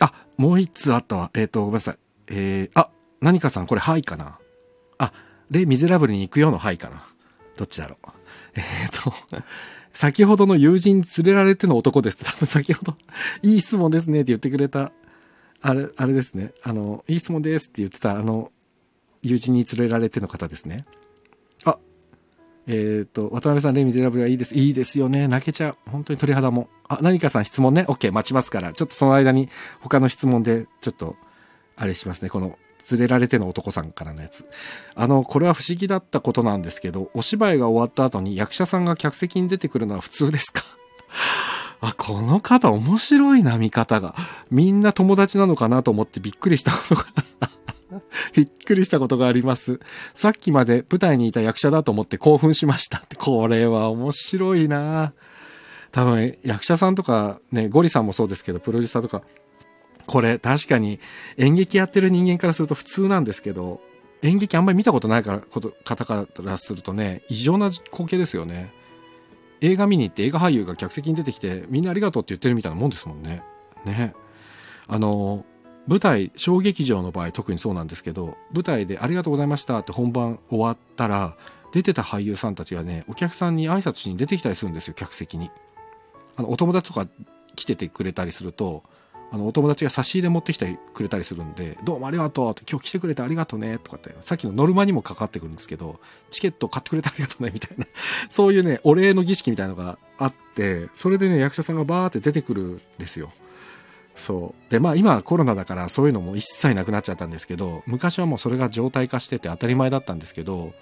あ、もう一つあったわ。えっ、ー、と、ごめんなさい。えー、あ、何かさん、これ、はいかな？あ、レ・ミゼラブルに行くよのはいかな？どっちだろう？えっ、ー、と、先ほどの友人連れられての男ですって多分先ほど、いい質問ですねって言ってくれたあれ、あれですね。あの、いい質問ですって言ってた、あの、友人に連れられての方ですね。あ、えっ、ー、と、渡辺さん、レミゼラブルはいいです。いいですよね。泣けちゃう。本当に鳥肌も。あ、何かさん質問ね。OK、待ちますから。ちょっとその間に他の質問で、ちょっと、あれしますね。この、連れられての男さんからのやつ。あの、これは不思議だったことなんですけど、お芝居が終わった後に役者さんが客席に出てくるのは普通ですか？あ、この方面白いな、見方が。みんな友達なのかなと思ってびっくりしたことが びっくりしたことがあります。さっきまで舞台にいた役者だと思って興奮しましたって。これは面白いな多分役者さんとかね、ゴリさんもそうですけど、プロデューサーとか、これ確かに演劇やってる人間からすると普通なんですけど、演劇あんまり見たことないから方からするとね、異常な光景ですよね。映画見に行って映画俳優が客席に出てきてみんなありがとうって言ってるみたいなもんですもんね。ね。あの、舞台、小劇場の場合特にそうなんですけど、舞台でありがとうございましたって本番終わったら、出てた俳優さんたちがね、お客さんに挨拶しに出てきたりするんですよ、客席に。あの、お友達とか来ててくれたりすると、あの、お友達が差し入れ持ってきてくれたりするんで、どうもありがとうって、今日来てくれてありがとうねとかって、さっきのノルマにもかかってくるんですけど、チケット買ってくれてありがとうねみたいな、そういうね、お礼の儀式みたいなのがあって、それでね、役者さんがバーって出てくるんですよ。そう。で、まあ今コロナだからそういうのも一切なくなっちゃったんですけど、昔はもうそれが常態化してて当たり前だったんですけど、だか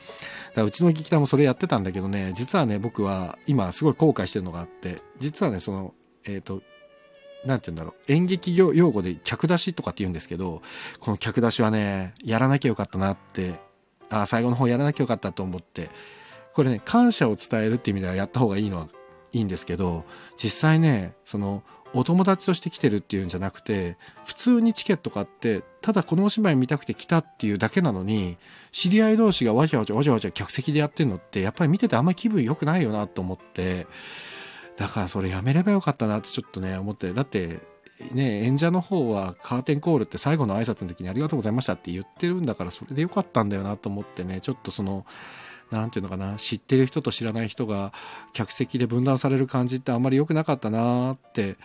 らうちの劇団もそれやってたんだけどね、実はね、僕は今すごい後悔してるのがあって、実はね、その、えっ、ー、と、なんて言うんだろう、演劇用語で客出しとかって言うんですけど、この客出しはね、やらなきゃよかったなって、あ最後の方やらなきゃよかったと思って、これね、感謝を伝えるっていう意味ではやった方がいいのはいいんですけど、実際ね、その、お友達として来てるっていうんじゃなくて、普通にチケット買って、ただこのお芝居見たくて来たっていうだけなのに、知り合い同士がわちゃわちゃわちゃわちゃ客席でやってるのって、やっぱり見ててあんまり気分良くないよなと思って、だからそれやめればよかったなってちょっとね、思って。だって、ね、演者の方はカーテンコールって最後の挨拶の時にありがとうございましたって言ってるんだからそれでよかったんだよなと思ってね、ちょっとその、なんていうのかな、知ってる人と知らない人が客席で分断される感じってあんまり良くなかったなって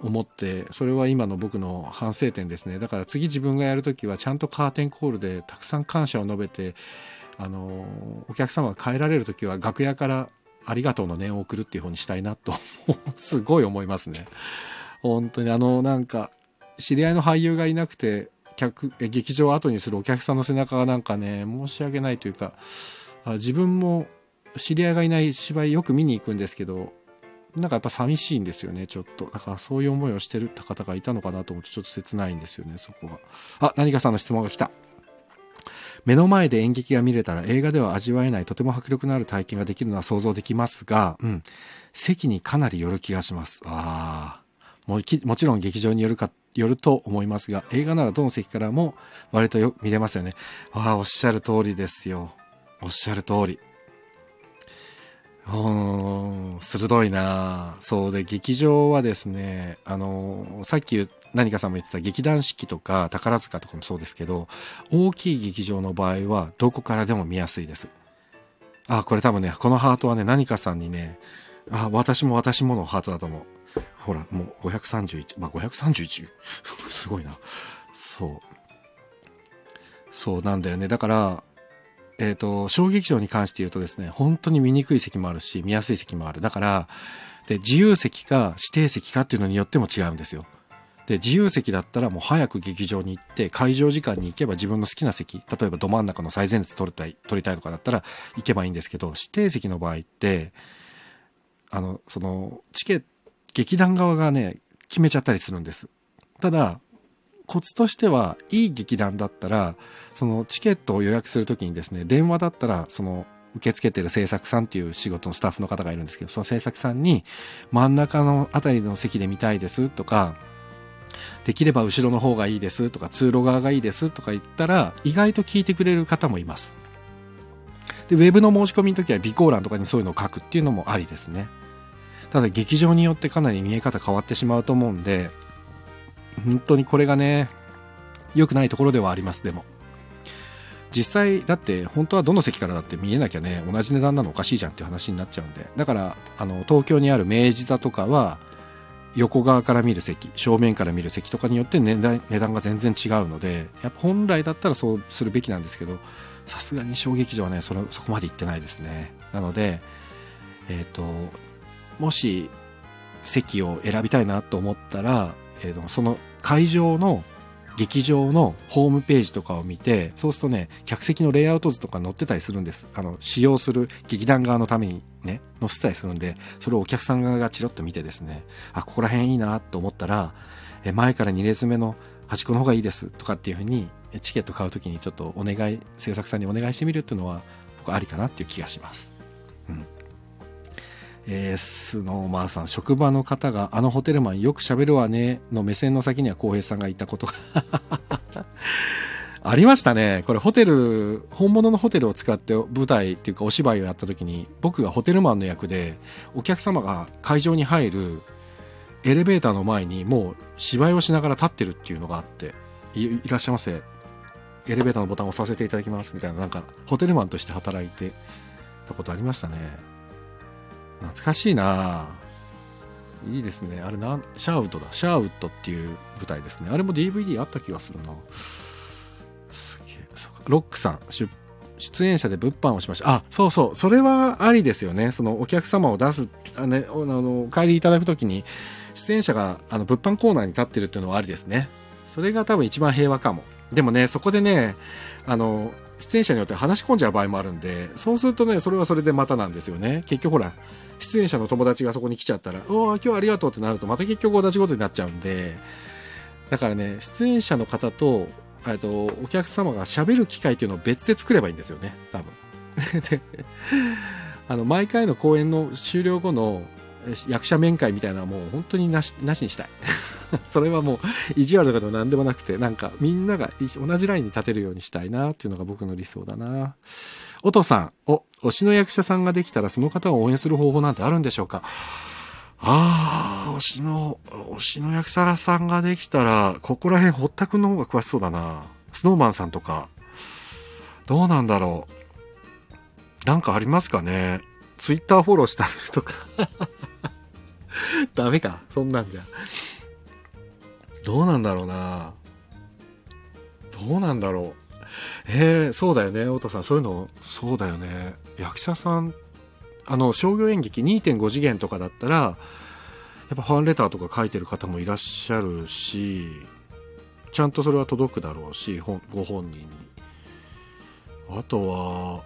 思って、それは今の僕の反省点ですね。だから次自分がやるときはちゃんとカーテンコールでたくさん感謝を述べて、あの、お客様が帰られるときは楽屋からありがとうの念を送るっていう方にしたいなとすごい思いますね。本当にあの、なんか、知り合いの俳優がいなくて、客、劇場を後にするお客さんの背中がなんかね、申し訳ないというか、自分も知り合いがいない芝居よく見に行くんですけど、なんかやっぱ寂しいんですよね、ちょっと。だからそういう思いをしてる方がいたのかなと思ってちょっと切ないんですよね、そこが。あ、何かさんの質問が来た。目の前で演劇が見れたら映画では味わえないとても迫力のある体験ができるのは想像できますが、うん。席にかなり寄る気がします。ああ。ももちろん劇場によるか、よると思いますが、映画ならどの席からも割とよく見れますよね。ああ、おっしゃる通りですよ。おっしゃる通り。うん、鋭いなそうで、劇場はですね、あの、さっき何かさんも言ってた劇団四季とか宝塚とかもそうですけど、大きい劇場の場合はどこからでも見やすいです。あ、これ多分ね、このハートはね、何かさんにね、あ、私も私ものハートだと思う。ほら、もう531、まあ、531? すごいな。そう。そうなんだよね。だから、えっ、ー、と、小劇場に関して言うとですね、本当に見にくい席もあるし、見やすい席もある。だから、で、自由席か指定席かっていうのによっても違うんですよ。で、自由席だったらもう早く劇場に行って、会場時間に行けば自分の好きな席、例えばど真ん中の最前列取りたい、取りたいとかだったら行けばいいんですけど、指定席の場合って、あの、その、チケット、劇団側がね、決めちゃったりするんです。ただ、コツとしては、いい劇団だったら、そのチケットを予約するときにですね、電話だったら、その、受け付けてる制作さんっていう仕事のスタッフの方がいるんですけど、その制作さんに、真ん中のあたりの席で見たいですとか、できれば後ろの方がいいですとか、通路側がいいですとか言ったら、意外と聞いてくれる方もいます。で、ウェブの申し込みの時は備考欄とかにそういうのを書くっていうのもありですね。ただ劇場によってかなり見え方変わってしまうと思うんで、本当にこれがね、良くないところではあります、でも。実際、だって本当はどの席からだって見えなきゃね、同じ値段なのおかしいじゃんっていう話になっちゃうんで。だから、あの、東京にある明治座とかは、横側から見る席、正面から見る席とかによって値段値段が全然違うので、やっぱ本来だったらそうするべきなんですけど、さすがに小劇場はね、それ、そこまで行ってないですね。なので、えっ、ー、と、もし席を選びたいなと思ったら、えー、とその会場の劇場のホームページとかを見て、そうするとね、客席のレイアウト図とか載ってたりするんです。あの、使用する劇団側のためにね、載せたりするんで、それをお客さん側がチロッと見てですね、あ、ここら辺いいなと思ったら、え前から2列目の端っこの方がいいですとかっていうふうに、チケット買うときにちょっとお願い、制作さんにお願いしてみるっていうのは、僕ありかなっていう気がします。うん。えー、スノーマンさん、職場の方が、あのホテルマンよく喋るわね、の目線の先には浩平さんがいたことが ありましたね。これホテル、本物のホテルを使って舞台っていうかお芝居をやった時に、僕がホテルマンの役で、お客様が会場に入るエレベーターの前にもう芝居をしながら立ってるっていうのがあって、いらっしゃいませ？エレベーターのボタンを押させていただきますみたいな、なんかホテルマンとして働いてたことありましたね。懐かしいないいですね。あれな、シャーウッドだ。シャーウッドっていう舞台ですね。あれも DVD あった気がするな。すげえ。ロックさん、出演者で物販をしました。あ、そうそう。それはありですよね。そのお客様を出す、あね、あの、帰りいただくときに、出演者があの物販コーナーに立ってるっていうのはありですね。それが多分一番平和かも。でもね、そこでね、あの、出演者によって話し込んじゃう場合もあるんで、そうするとね、それはそれでまたなんですよね。結局ほら、出演者の友達がそこに来ちゃったら、おお、今日ありがとうってなると、また結局同じことになっちゃうんで、だからね、出演者の方と、えっと、お客様が喋る機会っていうのを別で作ればいいんですよね、多分。あの、毎回の公演の終了後の役者面会みたいなもう本当になし、なしにしたい。それはもう意地悪とかでも何でもなくて、なんかみんなが同じラインに立てるようにしたいなっていうのが僕の理想だな。おとさん、お、推しの役者さんができたらその方を応援する方法なんてあるんでしょうか？ああ、推しの、推しの役者さんができたら、ここら辺堀田くんの方が詳しそうだな。スノーマンさんとか。どうなんだろう。なんかありますかねツイッターフォローしたとかダメか。そんなんじゃ。どうなんだろうなどうなんだろう。え、そうだよね、太田さん。そういうの、そうだよね。役者さん、あの、商業演劇2.5次元とかだったら、やっぱファンレターとか書いてる方もいらっしゃるし、ちゃんとそれは届くだろうし、ご本人に。あとは、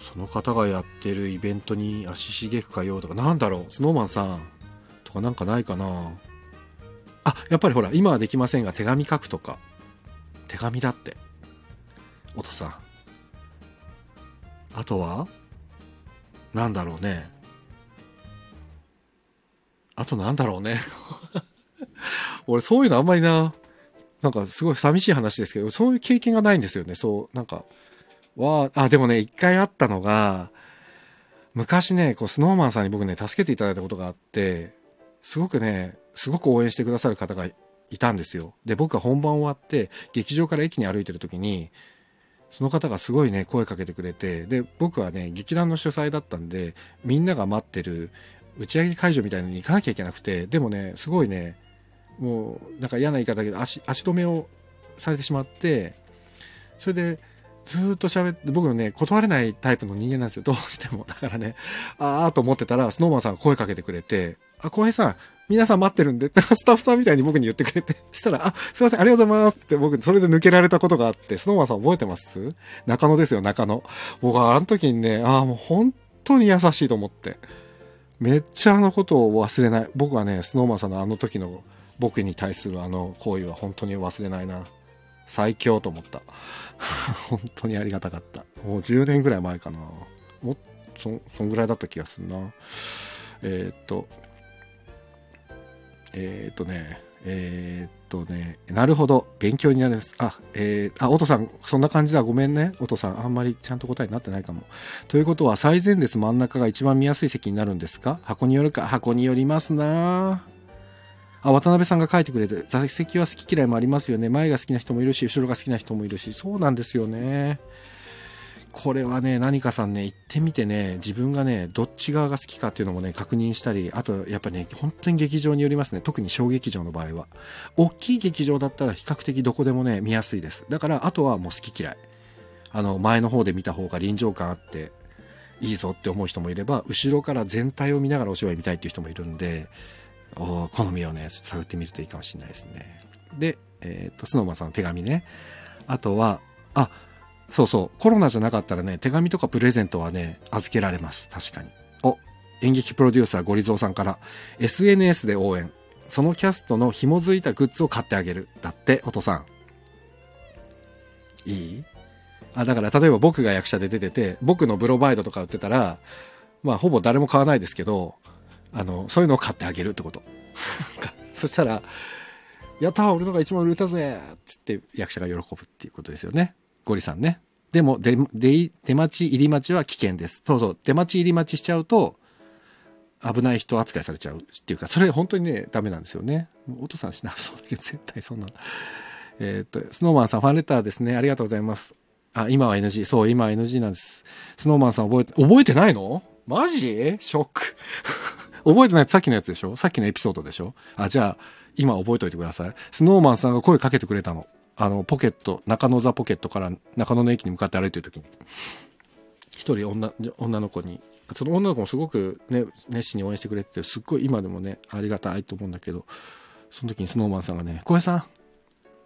その方がやってるイベントに足しげく通うとか、なんだろう、スノーマンさんとかなんかないかな。あ、やっぱりほら、今はできませんが、手紙書くとか。手紙だって。おとさん。あとは？なんだろうね。あとなんだろうね。俺そういうのあんまりな、なんかすごい寂しい話ですけど、そういう経験がないんですよね。そう、なんか、わあ、でもね、一回あったのが、昔ね、こう、スノーマンさんに僕ね、助けていただいたことがあって、すごくね、すごく応援してくださる方がいたんですよ。で、僕が本番終わって、劇場から駅に歩いてる時に、その方がすごいね、声かけてくれて、で、僕はね、劇団の主催だったんで、みんなが待ってる打ち上げ会場みたいのに行かなきゃいけなくて、でもね、すごいね、もう、なんか嫌な言い方だけど、足、足止めをされてしまって、それで、ずっと喋って、僕のね、断れないタイプの人間なんですよ。どうしても。だからね、あーと思ってたら、スノーマンさんが声かけてくれて、あ、浩平さん、皆さん待ってるんで、スタッフさんみたいに僕に言ってくれて、したら、あ、すいません、ありがとうございますって僕、それで抜けられたことがあって、スノーマンさん覚えてます？中野ですよ、中野。僕はあの時にね、ああ、もう本当に優しいと思って。めっちゃあのことを忘れない。僕はね、スノーマンさんのあの時の僕に対するあの行為は本当に忘れないな。最強と思った。本当にありがたかった。もう10年ぐらい前かな。もそ、そんぐらいだった気がするな。えー、っと、えー、っとね、えー、っとね、なるほど、勉強になります。あ、えー、あ、おとさん、そんな感じだ。ごめんね。おとさん、あんまりちゃんと答えになってないかも。ということは、最前列真ん中が一番見やすい席になるんですか？箱によるか。箱によりますなあ、渡辺さんが書いてくれて、座席は好き嫌いもありますよね。前が好きな人もいるし、後ろが好きな人もいるし、そうなんですよね。これはね、何かさんね、行ってみてね、自分がね、どっち側が好きかっていうのもね、確認したり、あと、やっぱね、本当に劇場によりますね。特に小劇場の場合は。大きい劇場だったら比較的どこでもね、見やすいです。だから、あとはもう好き嫌い。あの、前の方で見た方が臨場感あって、いいぞって思う人もいれば、後ろから全体を見ながらお芝居見たいっていう人もいるんで、お好みをね、探ってみるといいかもしれないですね。で、えっ、ー、と、スノーマンさんの手紙ね。あとは、あ、そうそう、コロナじゃなかったらね、手紙とかプレゼントはね、預けられます。確かに。お、演劇プロデューサーゴリゾーさんから、SNS で応援。そのキャストの紐づいたグッズを買ってあげる。だって、お父さん。いい？あ、だから例えば僕が役者で出てて、僕のブロマイドとか売ってたら、まあほぼ誰も買わないですけど、あの、そういうのを買ってあげるってこと。そしたら、やった俺のが一番売れたぜっつって役者が喜ぶっていうことですよね。ゴリさんね。でも、出、出、待ち入り待ちは危険です。そうそう。出待ち入り待ちしちゃうと、危ない人扱いされちゃうっていうか、それ本当にね、ダメなんですよね。お父さんしなそうだけど、絶対そんな。えっ、と、スノーマンさん、ファンレターですね。ありがとうございます。あ、今は NG。そう、今は NG なんです。スノーマンさん覚えて、覚えてないの？マジ？ショック。覚えてないさっきのやつでしょ？さっきのエピソードでしょ？あ、じゃあ、今覚えておいてください。スノーマンさんが声かけてくれたの。あの、ポケット、中野座ポケットから中野の駅に向かって歩いてる時に、一人女、女の子に、その女の子もすごくね、熱心に応援してくれてて、すっごい今でもね、ありがたいと思うんだけど、その時にスノーマンさんがね、小江さん、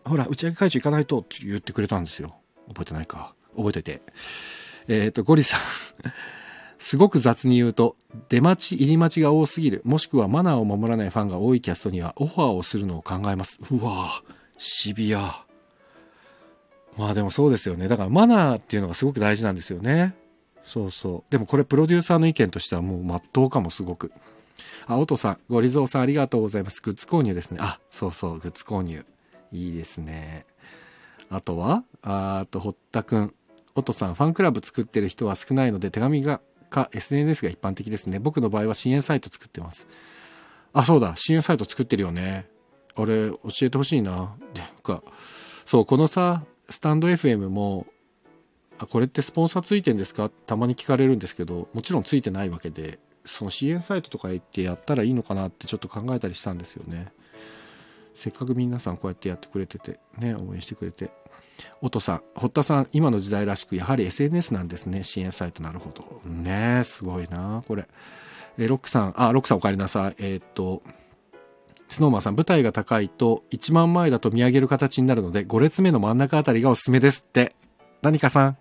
ほら、打ち上げ会場行かないとって言ってくれたんですよ。覚えてないか。覚えてて。えっ、ー、と、ゴリさんすごく雑に言うと、出待ち、入り待ちが多すぎる、もしくはマナーを守らないファンが多いキャストにはオファーをするのを考えます。うわぁ、シビア。まあでもそうですよね。だからマナーっていうのがすごく大事なんですよね。そうそう。でもこれプロデューサーの意見としてはもう真っ当かもすごく。あ、おとさん、ごりぞうさんありがとうございます。グッズ購入ですね。あ、そうそう、グッズ購入。いいですね。あとは、あと、堀田くん。おとさん、ファンクラブ作ってる人は少ないので手紙がか SNS が一般的ですね。僕の場合は支援サイト作ってます。あ、そうだ、支援サイト作ってるよね。あれ、教えてほしいな。で、なんか、そう、このさ、スタンド FM も、あ、これってスポンサーついてんですか？たまに聞かれるんですけど、もちろんついてないわけで、その支援サイトとか行ってやったらいいのかなってちょっと考えたりしたんですよね。せっかく皆さんこうやってやってくれてて、ね、応援してくれて。おとさん、堀田さん、今の時代らしく、やはり SNS なんですね。支援サイト、なるほど。ねすごいなこれ。えロックさん、あ、ロックさんお帰りなさい。えー、っと、スノーマンさん、舞台が高いと1万前だと見上げる形になるので、5列目の真ん中あたりがおすすめですって。何かさん。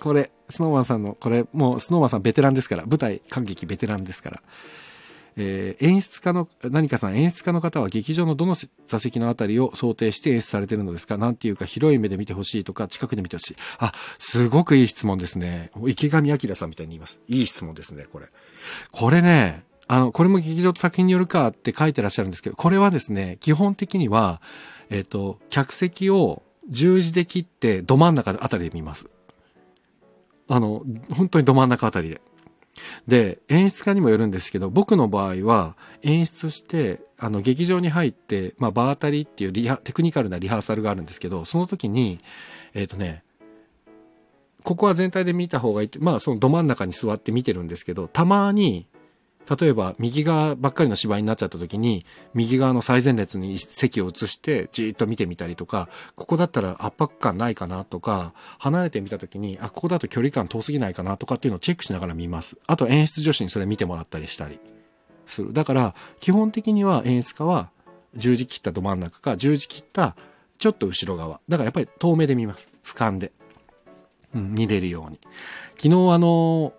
これ、スノーマンさんの、これ、もうスノーマンさんベテランですから、舞台、感激ベテランですから。えー、演出家の、何かさん、演出家の方は劇場のどの座席のあたりを想定して演出されてるのですか？なんていうか広い目で見てほしいとか、近くで見てほしい。あ、すごくいい質問ですね。池上彰さんみたいに言います。いい質問ですね、これ。これね、あの、これも劇場と作品によるかって書いてらっしゃるんですけど、これはですね、基本的には、えっ、と、客席を十字で切ってど真ん中あたりで見ます。あの、本当にど真ん中あたりで。で、演出家にもよるんですけど、僕の場合は演出して、あの、劇場に入って、まあ、場当たりっていうリハ、テクニカルなリハーサルがあるんですけど、その時に、えっ、ー、とね、ここは全体で見た方がいいって、まあ、そのど真ん中に座って見てるんですけど、たまに、例えば右側ばっかりの芝居になっちゃった時に、右側の最前列に席を移してじーっと見てみたりとか、ここだったら圧迫感ないかなとか、離れてみた時に、あ、ここだと距離感遠すぎないかなとかっていうのをチェックしながら見ます。あと演出女子にそれ見てもらったりしたりする。だから、基本的には演出家は十字切ったど真ん中か、十字切ったちょっと後ろ側。だからやっぱり遠目で見ます。俯瞰で。うん、見れるように。昨日あの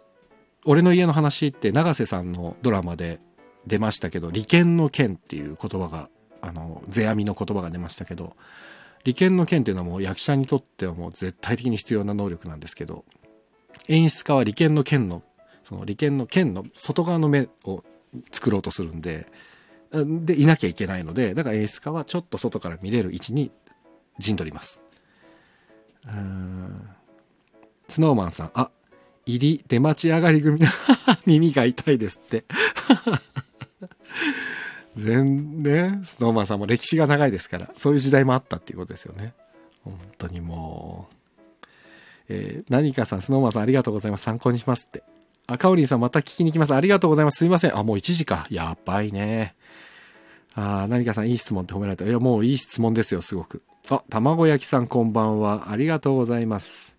俺の家の話って永瀬さんのドラマで出ましたけど、利権の権っていう言葉が、あの、世阿弥の言葉が出ましたけど、利権の権っていうのはもう役者にとってはもう絶対的に必要な能力なんですけど、演出家は利権の権の、その利権の権の外側の目を作ろうとするんで、で、いなきゃいけないので、だから演出家はちょっと外から見れる位置に陣取ります。うん。スノーマンさん、あ、入り出待ち上がり組 耳が痛いですって 全ね、スノーマンさんも歴史が長いですから、そういう時代もあったっていうことですよね。本当にもう。えー、何かさん、スノーマンさんありがとうございます。参考にしますって。あ、かおりんさんまた聞きに来ます。ありがとうございます。すいません。あ、もう1時か。やばいね。あ、何かさんいい質問って褒められた。いや、もういい質問ですよ、すごく。あ、卵焼きさんこんばんは。ありがとうございます。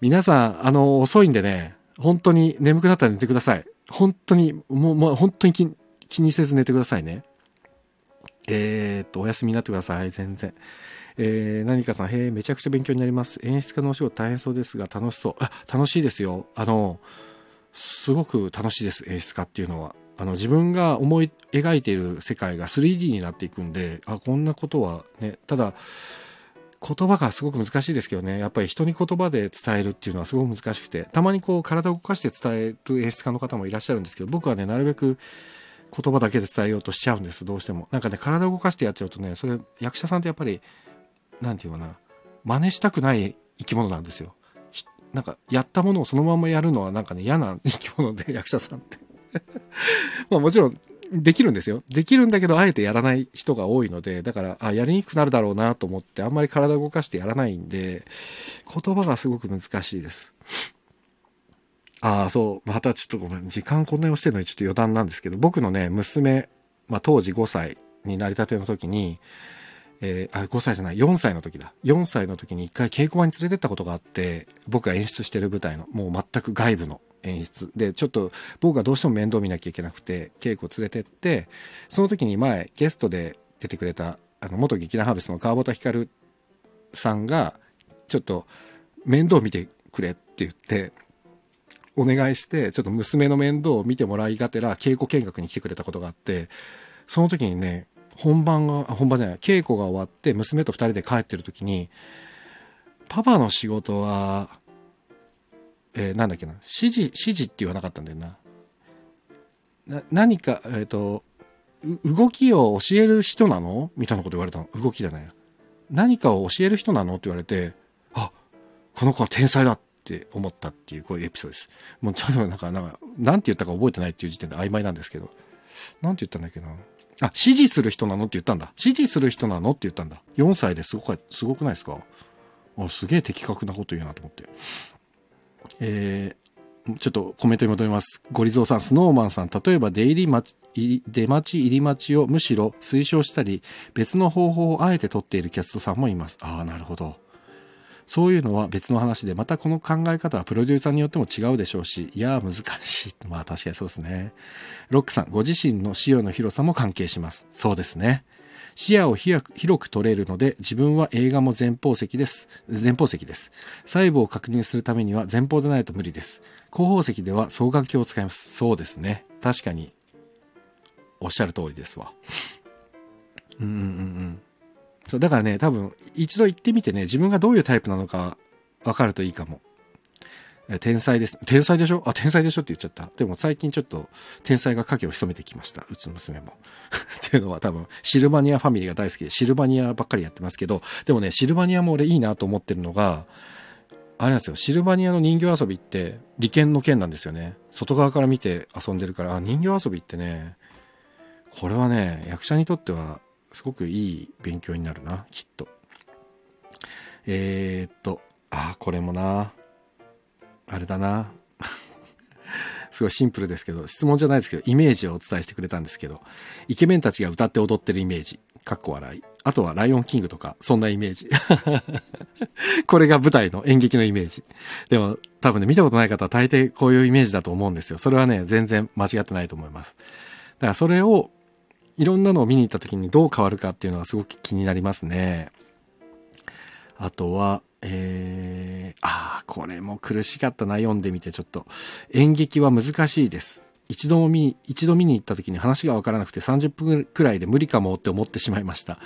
皆さん、あの、遅いんでね、本当に眠くなったら寝てください。本当に、もう、もう本当に気気にせず寝てくださいね。えー、っと、お休みになってください。全然。えー、何かさん、へえ、めちゃくちゃ勉強になります。演出家のお仕事大変そうですが、楽しそう。あ、楽しいですよ。あの、すごく楽しいです、演出家っていうのは。あの、自分が思い描いている世界が 3D になっていくんで、あ、こんなことはね、ただ、言葉がすごく難しいですけどね、やっぱり人に言葉で伝えるっていうのはすごく難しくて、たまにこう体を動かして伝える演出家の方もいらっしゃるんですけど、僕はね、なるべく言葉だけで伝えようとしちゃうんです、どうしても。なんかね、体を動かしてやっちゃうとね、それ、役者さんってやっぱり、なんていうかな、真似したくない生き物なんですよ。なんか、やったものをそのままやるのはなんかね、嫌な生き物で、役者さんって まあもちろん、できるんですよ。できるんだけど、あえてやらない人が多いので、だから、あ、やりにくくなるだろうなと思って、あんまり体動かしてやらないんで、言葉がすごく難しいです。ああ、そう。またちょっとごめん。時間こんなに押してるのにちょっと余談なんですけど、僕のね、娘、まあ当時5歳になりたての時に、えー、あ、5歳じゃない、4歳の時だ。4歳の時に一回稽古場に連れてったことがあって、僕が演出してる舞台の、もう全く外部の演出。でちょっと僕がどうしても面倒見なきゃいけなくて稽古を連れてってその時に前ゲストで出てくれたあの元劇団ハーベストの川端光さんがちょっと面倒見てくれって言ってお願いしてちょっと娘の面倒を見てもらいがてら稽古見学に来てくれたことがあってその時にね本番が本番じゃない稽古が終わって娘と2人で帰ってる時にパパの仕事はえー、なんだっけな、指示、指示って言わなかったんだよな。な何か、えっ、ー、と、動きを教える人なの？みたいなこと言われたの。動きじゃない。何かを教える人なの？って言われて、あ、この子は天才だって思ったっていう、こういうエピソードです。もうちょっとなんか、なんか、なんて言ったか覚えてないっていう時点で曖昧なんですけど。なんて言ったんだっけな。あ、指示する人なのって言ったんだ。指示する人なのって言ったんだ。4歳ですごく、すごくないですか？あ、すげえ的確なこと言うなと思って。えー、ちょっとコメントに戻ります。ゴリゾーさん、スノーマンさん、例えば出入り待ち、出待ち入り待ちをむしろ推奨したり、別の方法をあえて取っているキャストさんもいます。ああ、なるほど。そういうのは別の話で、またこの考え方はプロデューサーによっても違うでしょうし、いや、難しい。まあ確かにそうですね。ロックさん、ご自身の視野の広さも関係します。そうですね。視野を広く取れるので、自分は映画も前方席です。前方席です。細部を確認するためには前方でないと無理です。後方席では双眼鏡を使います。そうですね。確かに、おっしゃる通りですわ。うんうんうんうん。そう、だからね、多分、一度行ってみてね、自分がどういうタイプなのか分かるといいかも。天才です。天才でしょ？あ、天才でしょ？って言っちゃった。でも最近ちょっと天才が影を潜めてきました。うちの娘も。っていうのは多分シルバニアファミリーが大好きでシルバニアばっかりやってますけど、でもね、シルバニアも俺いいなと思ってるのが、あれなんですよ、シルバニアの人形遊びって利権の剣なんですよね。外側から見て遊んでるから、あ、人形遊びってね、これはね、役者にとってはすごくいい勉強になるな、きっと。えー、っと、あ、これもな、あれだな。すごいシンプルですけど、質問じゃないですけど、イメージをお伝えしてくれたんですけど、イケメンたちが歌って踊ってるイメージ、かっこ笑い。あとはライオンキングとか、そんなイメージ。これが舞台の演劇のイメージ。でも、多分ね、見たことない方は大抵こういうイメージだと思うんですよ。それはね、全然間違ってないと思います。だからそれを、いろんなのを見に行った時にどう変わるかっていうのはすごく気になりますね。あとは、えー、ああ、これも苦しかったな、読んでみてちょっと。演劇は難しいです。一度も見に、一度見に行った時に話がわからなくて30分くらいで無理かもって思ってしまいました。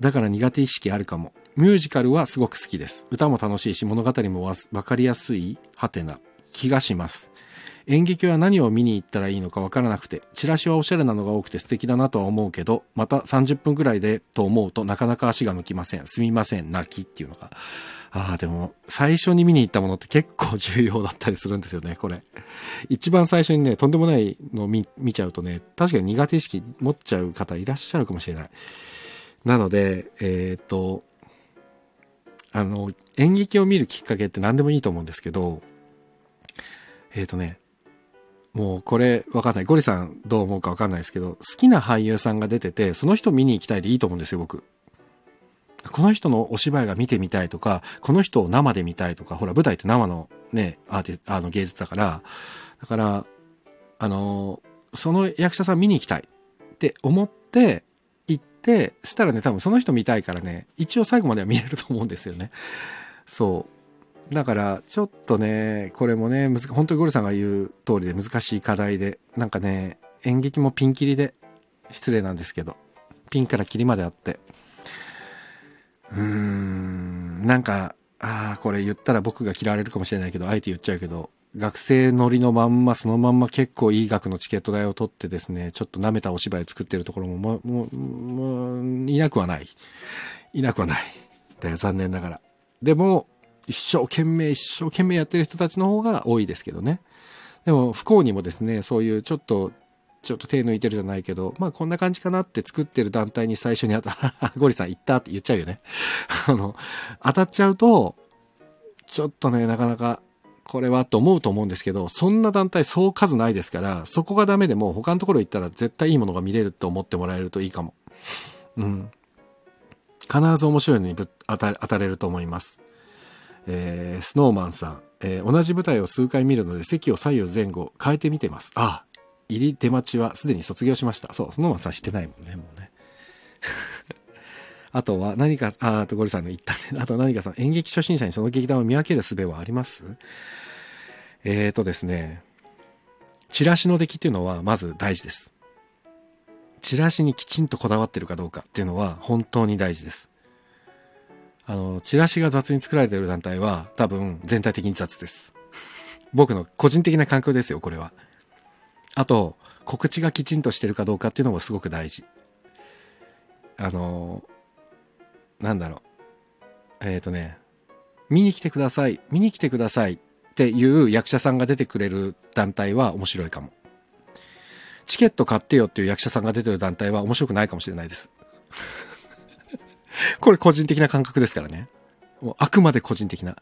だから苦手意識あるかも。ミュージカルはすごく好きです。歌も楽しいし物語もわかりやすい、はてな気がします。演劇は何を見に行ったらいいのかわからなくて、チラシはおしゃれなのが多くて素敵だなとは思うけど、また30分くらいでと思うとなかなか足が向きません。すみません、泣きっていうのが。ああ、でも、最初に見に行ったものって結構重要だったりするんですよね、これ。一番最初にね、とんでもないのを見見ちゃうとね、確かに苦手意識持っちゃう方いらっしゃるかもしれない。なので、えっ、と、あの、演劇を見るきっかけって何でもいいと思うんですけど、えっ、とね、もうこれわかんない。ゴリさんどう思うかわかんないですけど、好きな俳優さんが出てて、その人見に行きたいでいいと思うんですよ、僕。この人のお芝居が見てみたいとか、この人を生で見たいとか、ほら、舞台って生のね、アーティあの芸術だから、だから、あの、その役者さん見に行きたいって思って行って、したらね、多分その人見たいからね、一応最後までは見れると思うんですよね。そう。だから、ちょっとね、これもね、本当にゴルさんが言う通りで難しい課題で、なんかね、演劇もピンキリで、失礼なんですけど、ピンからキリまであって、うーん、なんか、ああ、これ言ったら僕が嫌われるかもしれないけど、あえて言っちゃうけど、学生乗りのまんま、そのまんま結構いい額のチケット代を取ってですね、ちょっと舐めたお芝居を作ってるところも、もうももいなくはない。いなくはない。だよ、残念ながら。でも、一生懸命、一生懸命やってる人たちの方が多いですけどね。でも、不幸にもですね、そういうちょっとちょっと手抜いてるじゃないけど、まあこんな感じかなって作ってる団体に最初に当た、ゴリさん行ったって言っちゃうよね。あの、当たっちゃうと、ちょっとね、なかなか、これはと思うと思うんですけど、そんな団体そう数ないですから、そこがダメでも他のところ行ったら絶対いいものが見れると思ってもらえるといいかも。うん。必ず面白いのに当たれると思います。えー、スノーマンさん、えー、同じ舞台を数回見るので席を左右前後変えてみてます。ああ、入り出待ちはすでに卒業しました。そう、そのままさしてないもんね、もうね。あとは何か、あ、あとゴリさんの言ったね。あと何かさん、演劇初心者にその劇団を見分ける術はあります？えーとですね、チラシの出来っていうのはまず大事です。チラシにきちんとこだわってるかどうかっていうのは本当に大事です。あの、チラシが雑に作られている団体は多分全体的に雑です。僕の個人的な感覚ですよ、これは。あと、告知がきちんとしてるかどうかっていうのもすごく大事。あの、なんだろう。えっ、ー、とね、見に来てください、見に来てくださいっていう役者さんが出てくれる団体は面白いかも。チケット買ってよっていう役者さんが出てる団体は面白くないかもしれないです。これ個人的な感覚ですからね。もうあくまで個人的な。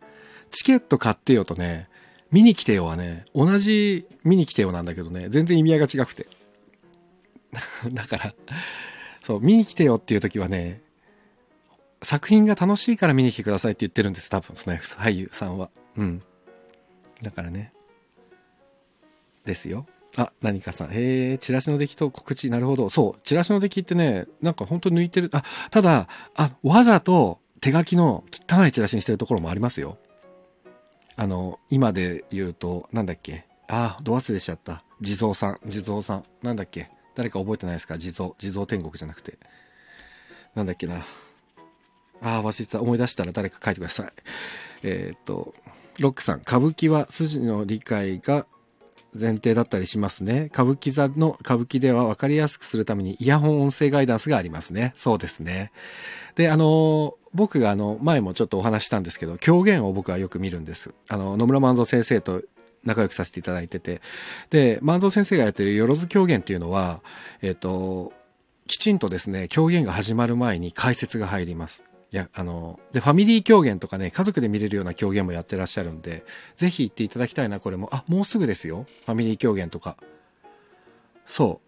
チケット買ってよとね、見に来てよはね、同じ見に来てよなんだけどね、全然意味合いが違くて。だから、そう、見に来てよっていう時はね、作品が楽しいから見に来てくださいって言ってるんです、多分、その俳優さんは。うん。だからね。ですよ。あ、何かさん。へえ、チラシの出来と告知。なるほど。そう。チラシの出来ってね、なんか本当抜いてる。あ、ただ、あ、わざと手書きの汚いチラシにしてるところもありますよ。あの、今で言うと、なんだっけ？ああ、ど忘れしちゃった。地蔵さん、地蔵さん。なんだっけ？誰か覚えてないですか？地蔵、地蔵天国じゃなくて。なんだっけな？ああ、忘れてた。思い出したら誰か書いてください。えー、っと、ロックさん、歌舞伎は筋の理解が前提だったりしますね。歌舞伎座の歌舞伎では分かりやすくするためにイヤホン音声ガイダンスがありますね。そうですね。で、あの、僕があの、前もちょっとお話したんですけど、狂言を僕はよく見るんです。あの、野村万蔵先生と仲良くさせていただいてて。で、万蔵先生がやってるよろず狂言っていうのは、えっ、と、きちんとですね、狂言が始まる前に解説が入ります。いや、あの、で、ファミリー狂言とかね、家族で見れるような狂言もやってらっしゃるんで、ぜひ行っていただきたいな、これも。あ、もうすぐですよ。ファミリー狂言とか。そ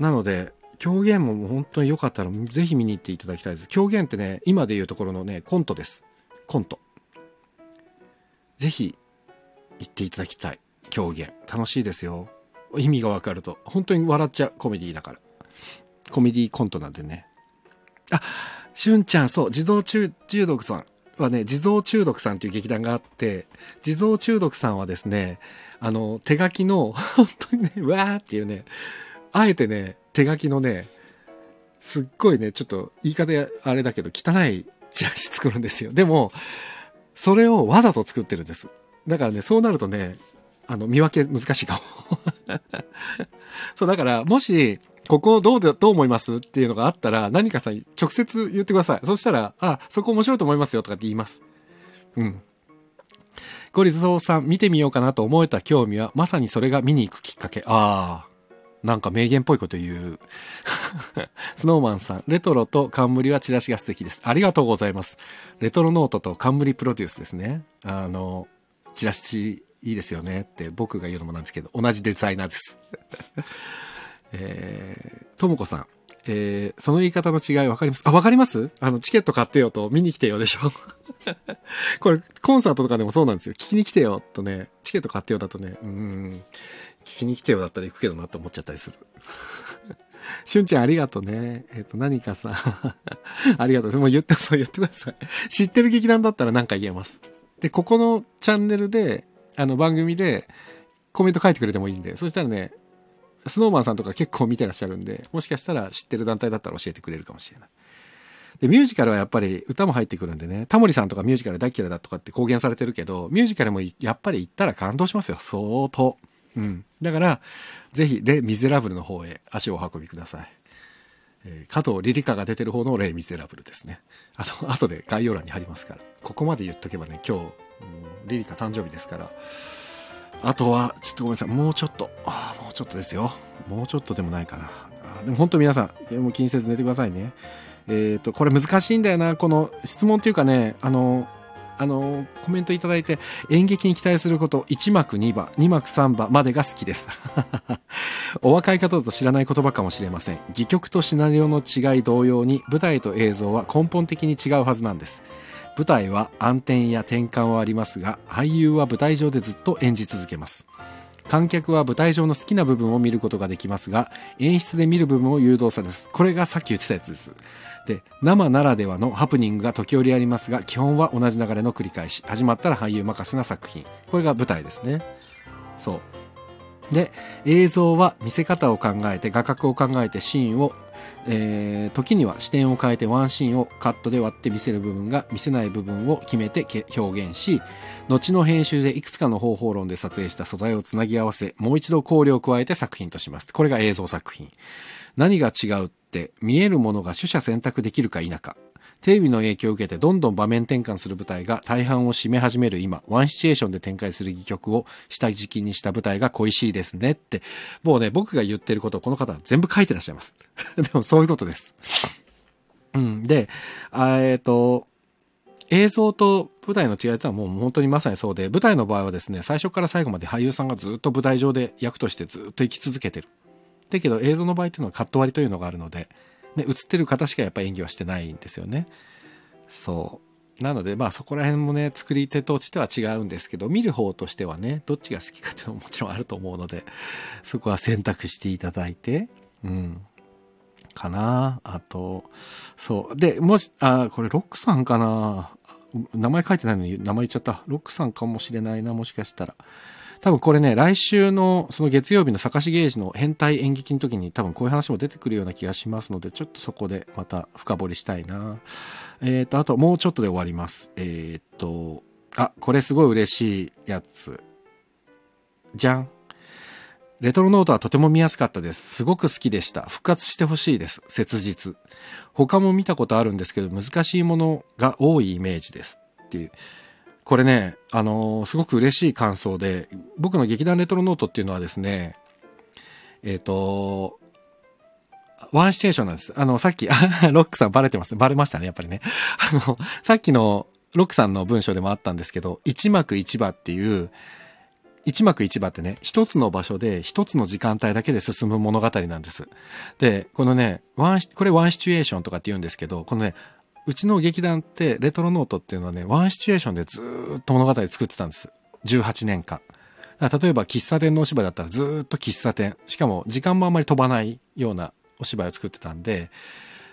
う。なので、狂言も本当に良かったら、ぜひ見に行っていただきたいです。狂言ってね、今で言うところのね、コントです。コント。ぜひ、行っていただきたい。狂言。楽しいですよ。意味がわかると。本当に笑っちゃう。コメディだから。コメディコントなんでね。あ、しゅんちゃん、そう、地蔵中毒さんはね、地蔵中毒さんという劇団があって、地蔵中毒さんはですね、あの、手書きの、本当にね、わーっていうね、あえてね、手書きのね、すっごいね、ちょっと言い方あれだけど、汚いチラシ作るんですよ。でも、それをわざと作ってるんです。だからね、そうなるとね、あの、見分け難しいかも。そう、だから、もし、ここどうで、どう思います？っていうのがあったら、何かさ、直接言ってください。そしたら、あ、そこ面白いと思いますよとかって言います。うん。ゴリズソーさん、見てみようかなと思えた興味は、まさにそれが見に行くきっかけ。ああ。なんか名言っぽいこと言う。スノーマンさん、レトロと冠はチラシが素敵です。ありがとうございます。レトロノートと冠プロデュースですね。あの、チラシいいですよねって僕が言うのもなんですけど、同じデザイナーです。えー、ともこさん。えー、その言い方の違い分かります？あ、分かります？あの、チケット買ってよと見に来てよでしょ これ、コンサートとかでもそうなんですよ。聞きに来てよとね、チケット買ってよだとね、うん、聞きに来てよだったら行くけどなって思っちゃったりする。しゅんちゃんありがとうね。えっ、ー、と、何かさ ありがとう。でも言って、そう言ってください。知ってる劇団だったら何か言えます。で、ここのチャンネルで、あの、番組でコメント書いてくれてもいいんで、そしたらね、スノーマンさんとか結構見てらっしゃるんで、もしかしたら知ってる団体だったら教えてくれるかもしれない。で、ミュージカルはやっぱり歌も入ってくるんでね、タモリさんとかミュージカル大嫌いだとかって公言されてるけど、ミュージカルもやっぱり行ったら感動しますよ。相当。うん。だから、ぜひ、レ・ミゼラブルの方へ足をお運びください。えー、加藤リリカが出てる方のレ・ミゼラブルですね。あと、後で概要欄に貼りますから。ここまで言っとけばね、今日、うん、リリカ誕生日ですから、あとは、ちょっとごめんなさい。もうちょっと。もうちょっとですよ。もうちょっとでもないかな。でも本当皆さん、もう気にせず寝てくださいね。えっ、ー、と、これ難しいんだよな。この質問っていうかね、あの、あの、コメントいただいて、演劇に期待すること、1幕2番、2幕3番までが好きです。お若い方だと知らない言葉かもしれません。戯曲とシナリオの違い同様に、舞台と映像は根本的に違うはずなんです。舞台は暗転や転換はありますが俳優は舞台上でずっと演じ続けます観客は舞台上の好きな部分を見ることができますが演出で見る部分を誘導されますこれがさっき言ってたやつですで生ならではのハプニングが時折ありますが基本は同じ流れの繰り返し。始まったら俳優任せな作品。これが舞台ですね。そう。で映像は見せ方を考えて画角を考えてシーンをえー、時には視点を変えてワンシーンをカットで割って見せる部分が見せない部分を決めて表現し後の編集でいくつかの方法論で撮影した素材をつなぎ合わせもう一度考慮を加えて作品とします。これが映像作品。何が違うて見えるものが取捨選択できるか否かテレビの影響を受けてどんどん場面転換する舞台が大半を占め始める今、ワンシチュエーションで展開する戯曲を下敷きにした舞台が恋しいですねって、もうね、僕が言ってることをこの方は全部書いてらっしゃいます。でもそういうことです。うん。で、えっ、ー、と、映像と舞台の違いというのはもう本当にまさにそうで、舞台の場合はですね、最初から最後まで俳優さんがずっと舞台上で役としてずっと生き続けてる。だけど映像の場合っていうのはカット割りというのがあるので、ね、映ってる方しかやっぱ演技はしてないんですよね。そう。なので、まあそこら辺もね、作り手としては違うんですけど、見る方としてはね、どっちが好きかっていうのももちろんあると思うので、そこは選択していただいて、うん。かなあと、そう。で、もし、あ、これロックさんかな？名前書いてないのに名前言っちゃった。ロックさんかもしれないな、もしかしたら。多分これね、来週のその月曜日の坂しゲージの変態演劇の時に多分こういう話も出てくるような気がしますので、ちょっとそこでまた深掘りしたいな。えっ、ー、と、あともうちょっとで終わります。えっ、ー、と、あ、これすごい嬉しいやつ。じゃん。レトロノートはとても見やすかったです。すごく好きでした。復活してほしいです。切実。他も見たことあるんですけど、難しいものが多いイメージです。っていう。これね、あのー、すごく嬉しい感想で、僕の劇団レトロノートっていうのはですね、えっ、ー、と、ワンシチュエーションなんです。あの、さっき、ロックさんバレてます。バレましたね、やっぱりね。あの、さっきのロックさんの文章でもあったんですけど、一幕一場っていう、一幕一場ってね、一つの場所で一つの時間帯だけで進む物語なんです。で、このね、ワン、これワンシチュエーションとかって言うんですけど、このね、うちの劇団ってレトロノートっていうのはね、ワンシチュエーションでずっと物語作ってたんです。18年間。例えば喫茶店のお芝居だったらずっと喫茶店。しかも時間もあんまり飛ばないようなお芝居を作ってたんで、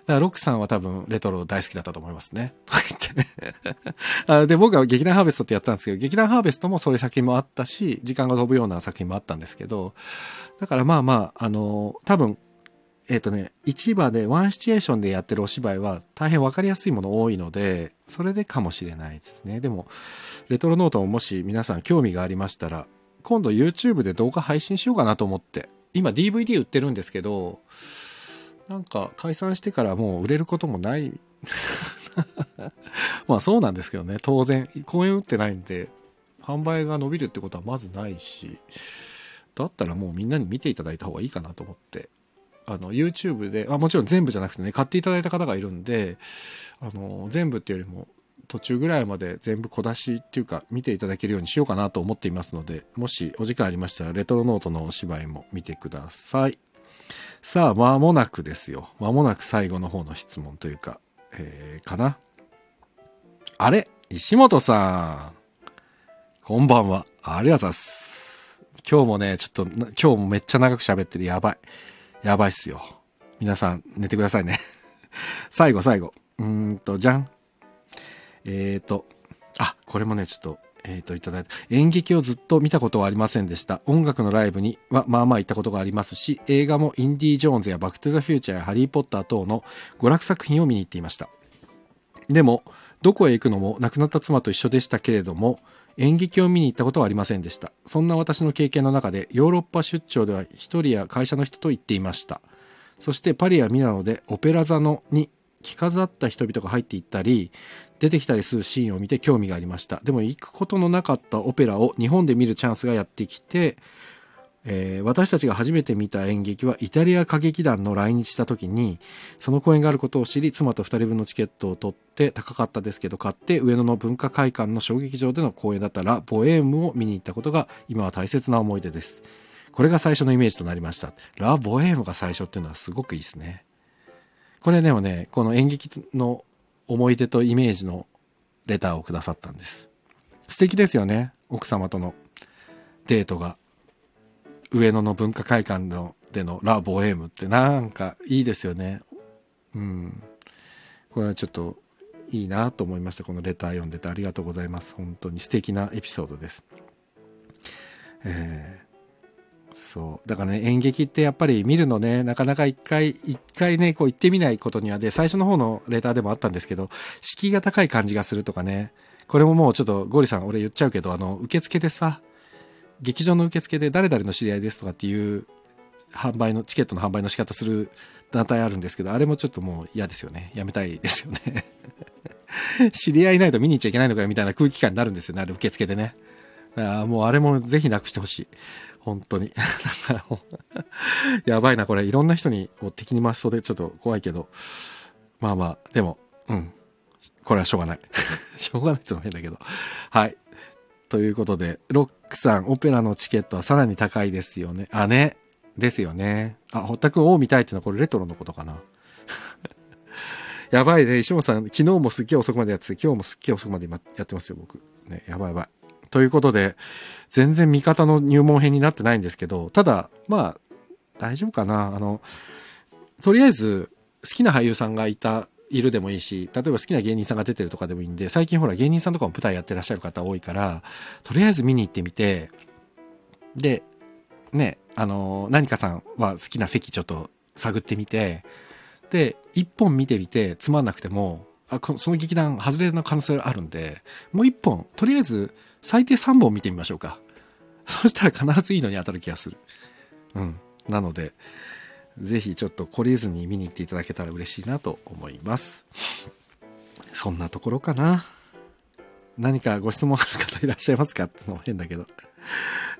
だからロックさんは多分レトロ大好きだったと思いますね。と言ってね で、僕は劇団ハーベストってやったんですけど、劇団ハーベストもそういう作品もあったし、時間が飛ぶような作品もあったんですけど、だからまあまあ、あの、多分、えっ、ー、とね、市場でワンシチュエーションでやってるお芝居は大変わかりやすいもの多いので、それでかもしれないですね。でも、レトロノートももし皆さん興味がありましたら、今度 YouTube で動画配信しようかなと思って、今 DVD 売ってるんですけど、なんか解散してからもう売れることもない。まあそうなんですけどね。当然公演打ってないんで販売が伸びるってことはまずないしだったらもうみんなに見ていただいた方がいいかなと思って。あの YouTube であもちろん全部じゃなくてね買っていただいた方がいるんであの全部っていうよりも途中ぐらいまで全部小出しっていうか見ていただけるようにしようかなと思っていますのでもしお時間ありましたらレトロノートのお芝居も見てください。さあ、間もなくですよ。間もなく最後の方の質問というか、えー、かな。あれ石本さん。こんばんは。ありがとうございます。今日もね、ちょっと、今日もめっちゃ長く喋ってる。やばい。やばいっすよ。皆さん、寝てくださいね。最後、最後。うんと、じゃん。えーと、あ、これもね、ちょっと、えっ、ー、と、いただいた。演劇をずっと見たことはありませんでした。音楽のライブには、まあまあ行ったことがありますし、映画もインディ・ージョーンズやバック・トゥ・ザ・フューチャーやハリー・ポッター等の娯楽作品を見に行っていました。でも、どこへ行くのも亡くなった妻と一緒でしたけれども、演劇を見に行ったことはありませんでした。そんな私の経験の中で、ヨーロッパ出張では一人や会社の人と行っていました。そしてパリやミラノでオペラ座のに着飾った人々が入っていったり、出てきたりするシーンを見て興味がありましたでも行くことのなかったオペラを日本で見るチャンスがやってきて、えー、私たちが初めて見た演劇はイタリア歌劇団の来日した時にその公演があることを知り妻と2人分のチケットを取って高かったですけど買って上野の文化会館の小劇場での公演だったらボエームを見に行ったことが今は大切な思い出ですこれが最初のイメージとなりましたラ・ボエームが最初っていうのはすごくいいですねこれでもねこの演劇の思い出とイメージのレターをくださったんです。素敵ですよね。奥様とのデートが。上野の文化会館のでのラ・ボエームってなんかいいですよね。うん。これはちょっといいなと思いました。このレター読んでてありがとうございます。本当に素敵なエピソードです。えーそうだからね演劇ってやっぱり見るのねなかなか一回一回ねこう行ってみないことにはで最初の方のレターでもあったんですけど敷居が高い感じがするとかねこれももうちょっとゴリさん俺言っちゃうけどあの受付でさ劇場の受付で誰々の知り合いですとかっていう販売のチケットの販売の仕方する団体あるんですけどあれもちょっともう嫌ですよね やめたいですよね知り合いないと見に行っちゃいけないのかよみたいな空気感になるんですよねあれ受付でねあもうあれもぜひなくしてほしい本当に。だから、やばいな、これ。いろんな人にこう敵に回しそうでちょっと怖いけど。まあまあ、でも、うん。これはしょうがない。しょうがないってのも変だけど。はい。ということで、ロックさん、オペラのチケットはさらに高いですよね。あ、ね。ですよね。あ、堀田くん、王見たいっていうのはこれレトロのことかな。やばいね。石本さん、昨日もすっげえ遅くまでやってて、今日もすっげえ遅くまでやってますよ、僕。ね、やばいやばい。ということで、全然味方の入門編になってないんですけど、ただ、まあ、大丈夫かな。あの、とりあえず、好きな俳優さんがいた、いるでもいいし、例えば好きな芸人さんが出てるとかでもいいんで、最近ほら芸人さんとかも舞台やってらっしゃる方多いから、とりあえず見に行ってみて、で、ね、あの、何かさんは好きな席ちょっと探ってみて、で、一本見てみてつまんなくても、あその劇団外れの可能性あるんで、もう一本、とりあえず最低3本見てみましょうか。そしたら必ずいいのに当たる気がする。うん。なので、ぜひちょっと懲りずに見に行っていただけたら嬉しいなと思います。そんなところかな。何かご質問ある方いらっしゃいますか？ってのも変だけど。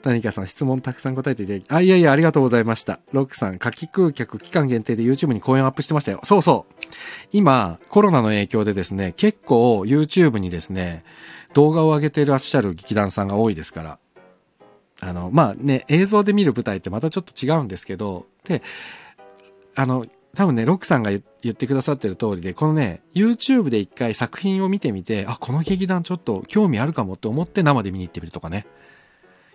何かさん質問たくさん答えていただき、あ、いやいや、ありがとうございました。ロックさん、夏季空客期間限定で YouTube に公演アップしてましたよ。そうそう。今、コロナの影響でですね、結構 YouTube にですね、動画を上げてらっしゃる劇団さんが多いですから。あの、まあね、映像で見る舞台ってまたちょっと違うんですけど、で、あの、多分ね、ロックさんが言ってくださってる通りで、このね、YouTube で一回作品を見てみて、あ、この劇団ちょっと興味あるかもって思って生で見に行ってみるとかね。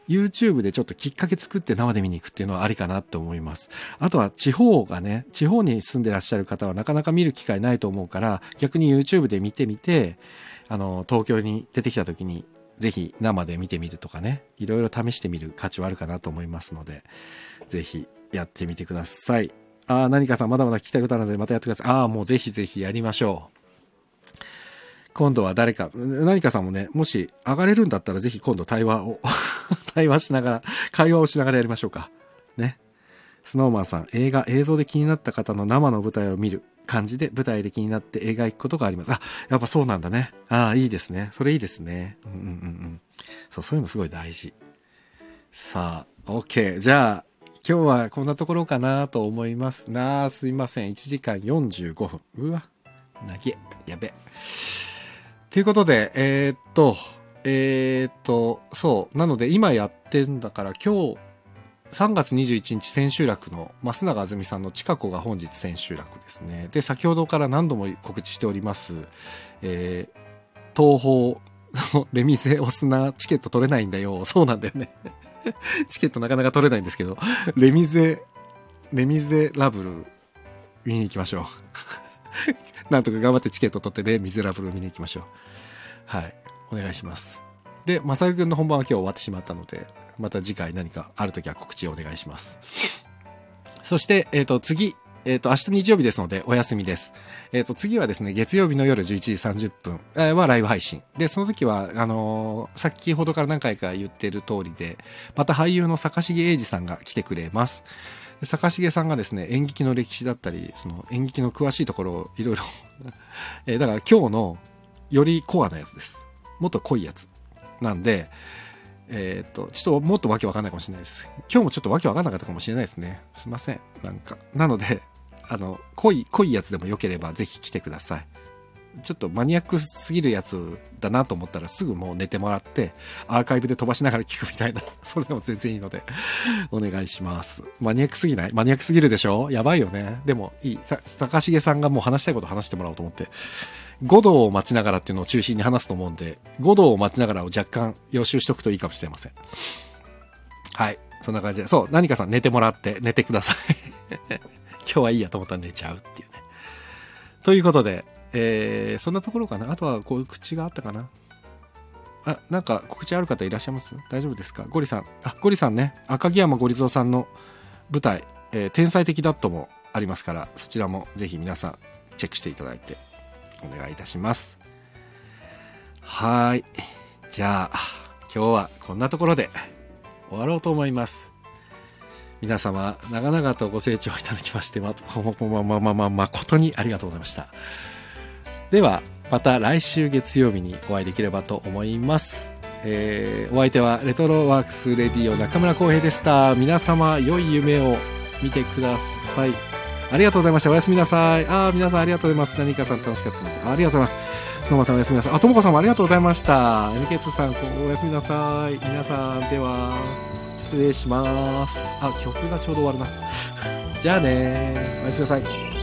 YouTube でちょっときっかけ作って生で見に行くっていうのはありかなって思います。あとは地方がね、地方に住んでらっしゃる方はなかなか見る機会ないと思うから、逆に YouTube で見てみて、あの、東京に出てきた時にぜひ生で見てみるとかね、いろいろ試してみる価値はあるかなと思いますので、ぜひやってみてください。ああ、何かさんまだまだ聞きたいことあるのでまたやってください。ああ、もうぜひぜひやりましょう。今度は誰か、何かさんもね、もし上がれるんだったらぜひ今度対話を 対話しながら、会話をしながらやりましょうか。ね。スノーマンさん、映画、映像で気になった方の生の舞台を見る感じで舞台で気になって映画行くことがあります。あ、やっぱそうなんだね。ああ、いいですね。それいいですね。うんうんうん。そう、そういうのすごい大事。さあ、OK。じゃあ、今日はこんなところかなと思いますなあ、すいません。1時間45分。うわ、投げ。やべ。ということで、えー、っと、えー、っと、そう。なので今やってんだから今日、3月21日千秋楽の増永あずみさんの近子が本日千秋楽ですね。で、先ほどから何度も告知しております、えー、東宝のレミゼオスナチケット取れないんだよ。そうなんだよね。チケットなかなか取れないんですけど、レミゼ、レミゼラブル見に行きましょう。なんとか頑張ってチケット取ってレ、ミゼラブル見に行きましょう。はい。お願いします。で、まさくんの本番は今日終わってしまったので、また次回何かある時は告知をお願いします。そして、えっ、ー、と、次、えっ、ー、と、明日日曜日ですので、お休みです。えっ、ー、と、次はですね、月曜日の夜11時30分はライブ配信。で、その時は、あのー、先ほどから何回か言ってる通りで、また俳優の坂重英二さんが来てくれます。坂重さんがですね、演劇の歴史だったり、その演劇の詳しいところをいろいろ えー、だから今日のよりコアなやつです。もっと濃いやつ。なんで、えっ、と、ちょっともっとわけわかんないかもしれないです。今日もちょっとわけわかんなかったかもしれないですね。すいません。なんか。なので、あの、濃い、濃いやつでも良ければぜひ来てください。ちょっとマニアックすぎるやつだなと思ったらすぐもう寝てもらって、アーカイブで飛ばしながら聞くみたいな、それでも全然いいので、お願いします。マニアックすぎない？マニアックすぎるでしょ？やばいよね。でも、いい。さ、高重さんがもう話したいこと話してもらおうと思って、5度を待ちながらっていうのを中心に話すと思うんで、5度を待ちながらを若干予習しとくといいかもしれません。はい。そんな感じで。そう、何かさん寝てもらって寝てください今日はいいやと思ったら寝ちゃうっていうね。ということで、えー、そんなところかな？あとは、こう、口があったかな？あ、なんか告知ある方いらっしゃいます？大丈夫ですか？ゴリさん。あ、ゴリさんね。赤城山ゴリゾウさんの舞台、えー、天才的ダットもありますから、そちらもぜひ皆さんチェックしていただいてお願いいたします。はい。じゃあ、今日はこんなところで終わろうと思います。皆様、長々とご清聴いただきまして、ま、ま、ま、ま、ま、誠にありがとうございました。では、また来週月曜日にお会いできればと思います。えー、お相手はレトロワークスレディオ中村浩平でした。皆様、良い夢を見てください。ありがとうございました。おやすみなさい。ああ、皆さんありがとうございます。何かさん楽しかったです。ありがとうございます。スノーマさんおやすみなさい。あ、ともこさんもありがとうございました。MK2 さん、おやすみなさい。皆さん、では、失礼します。あ、曲がちょうど終わるな。じゃあねおやすみなさい。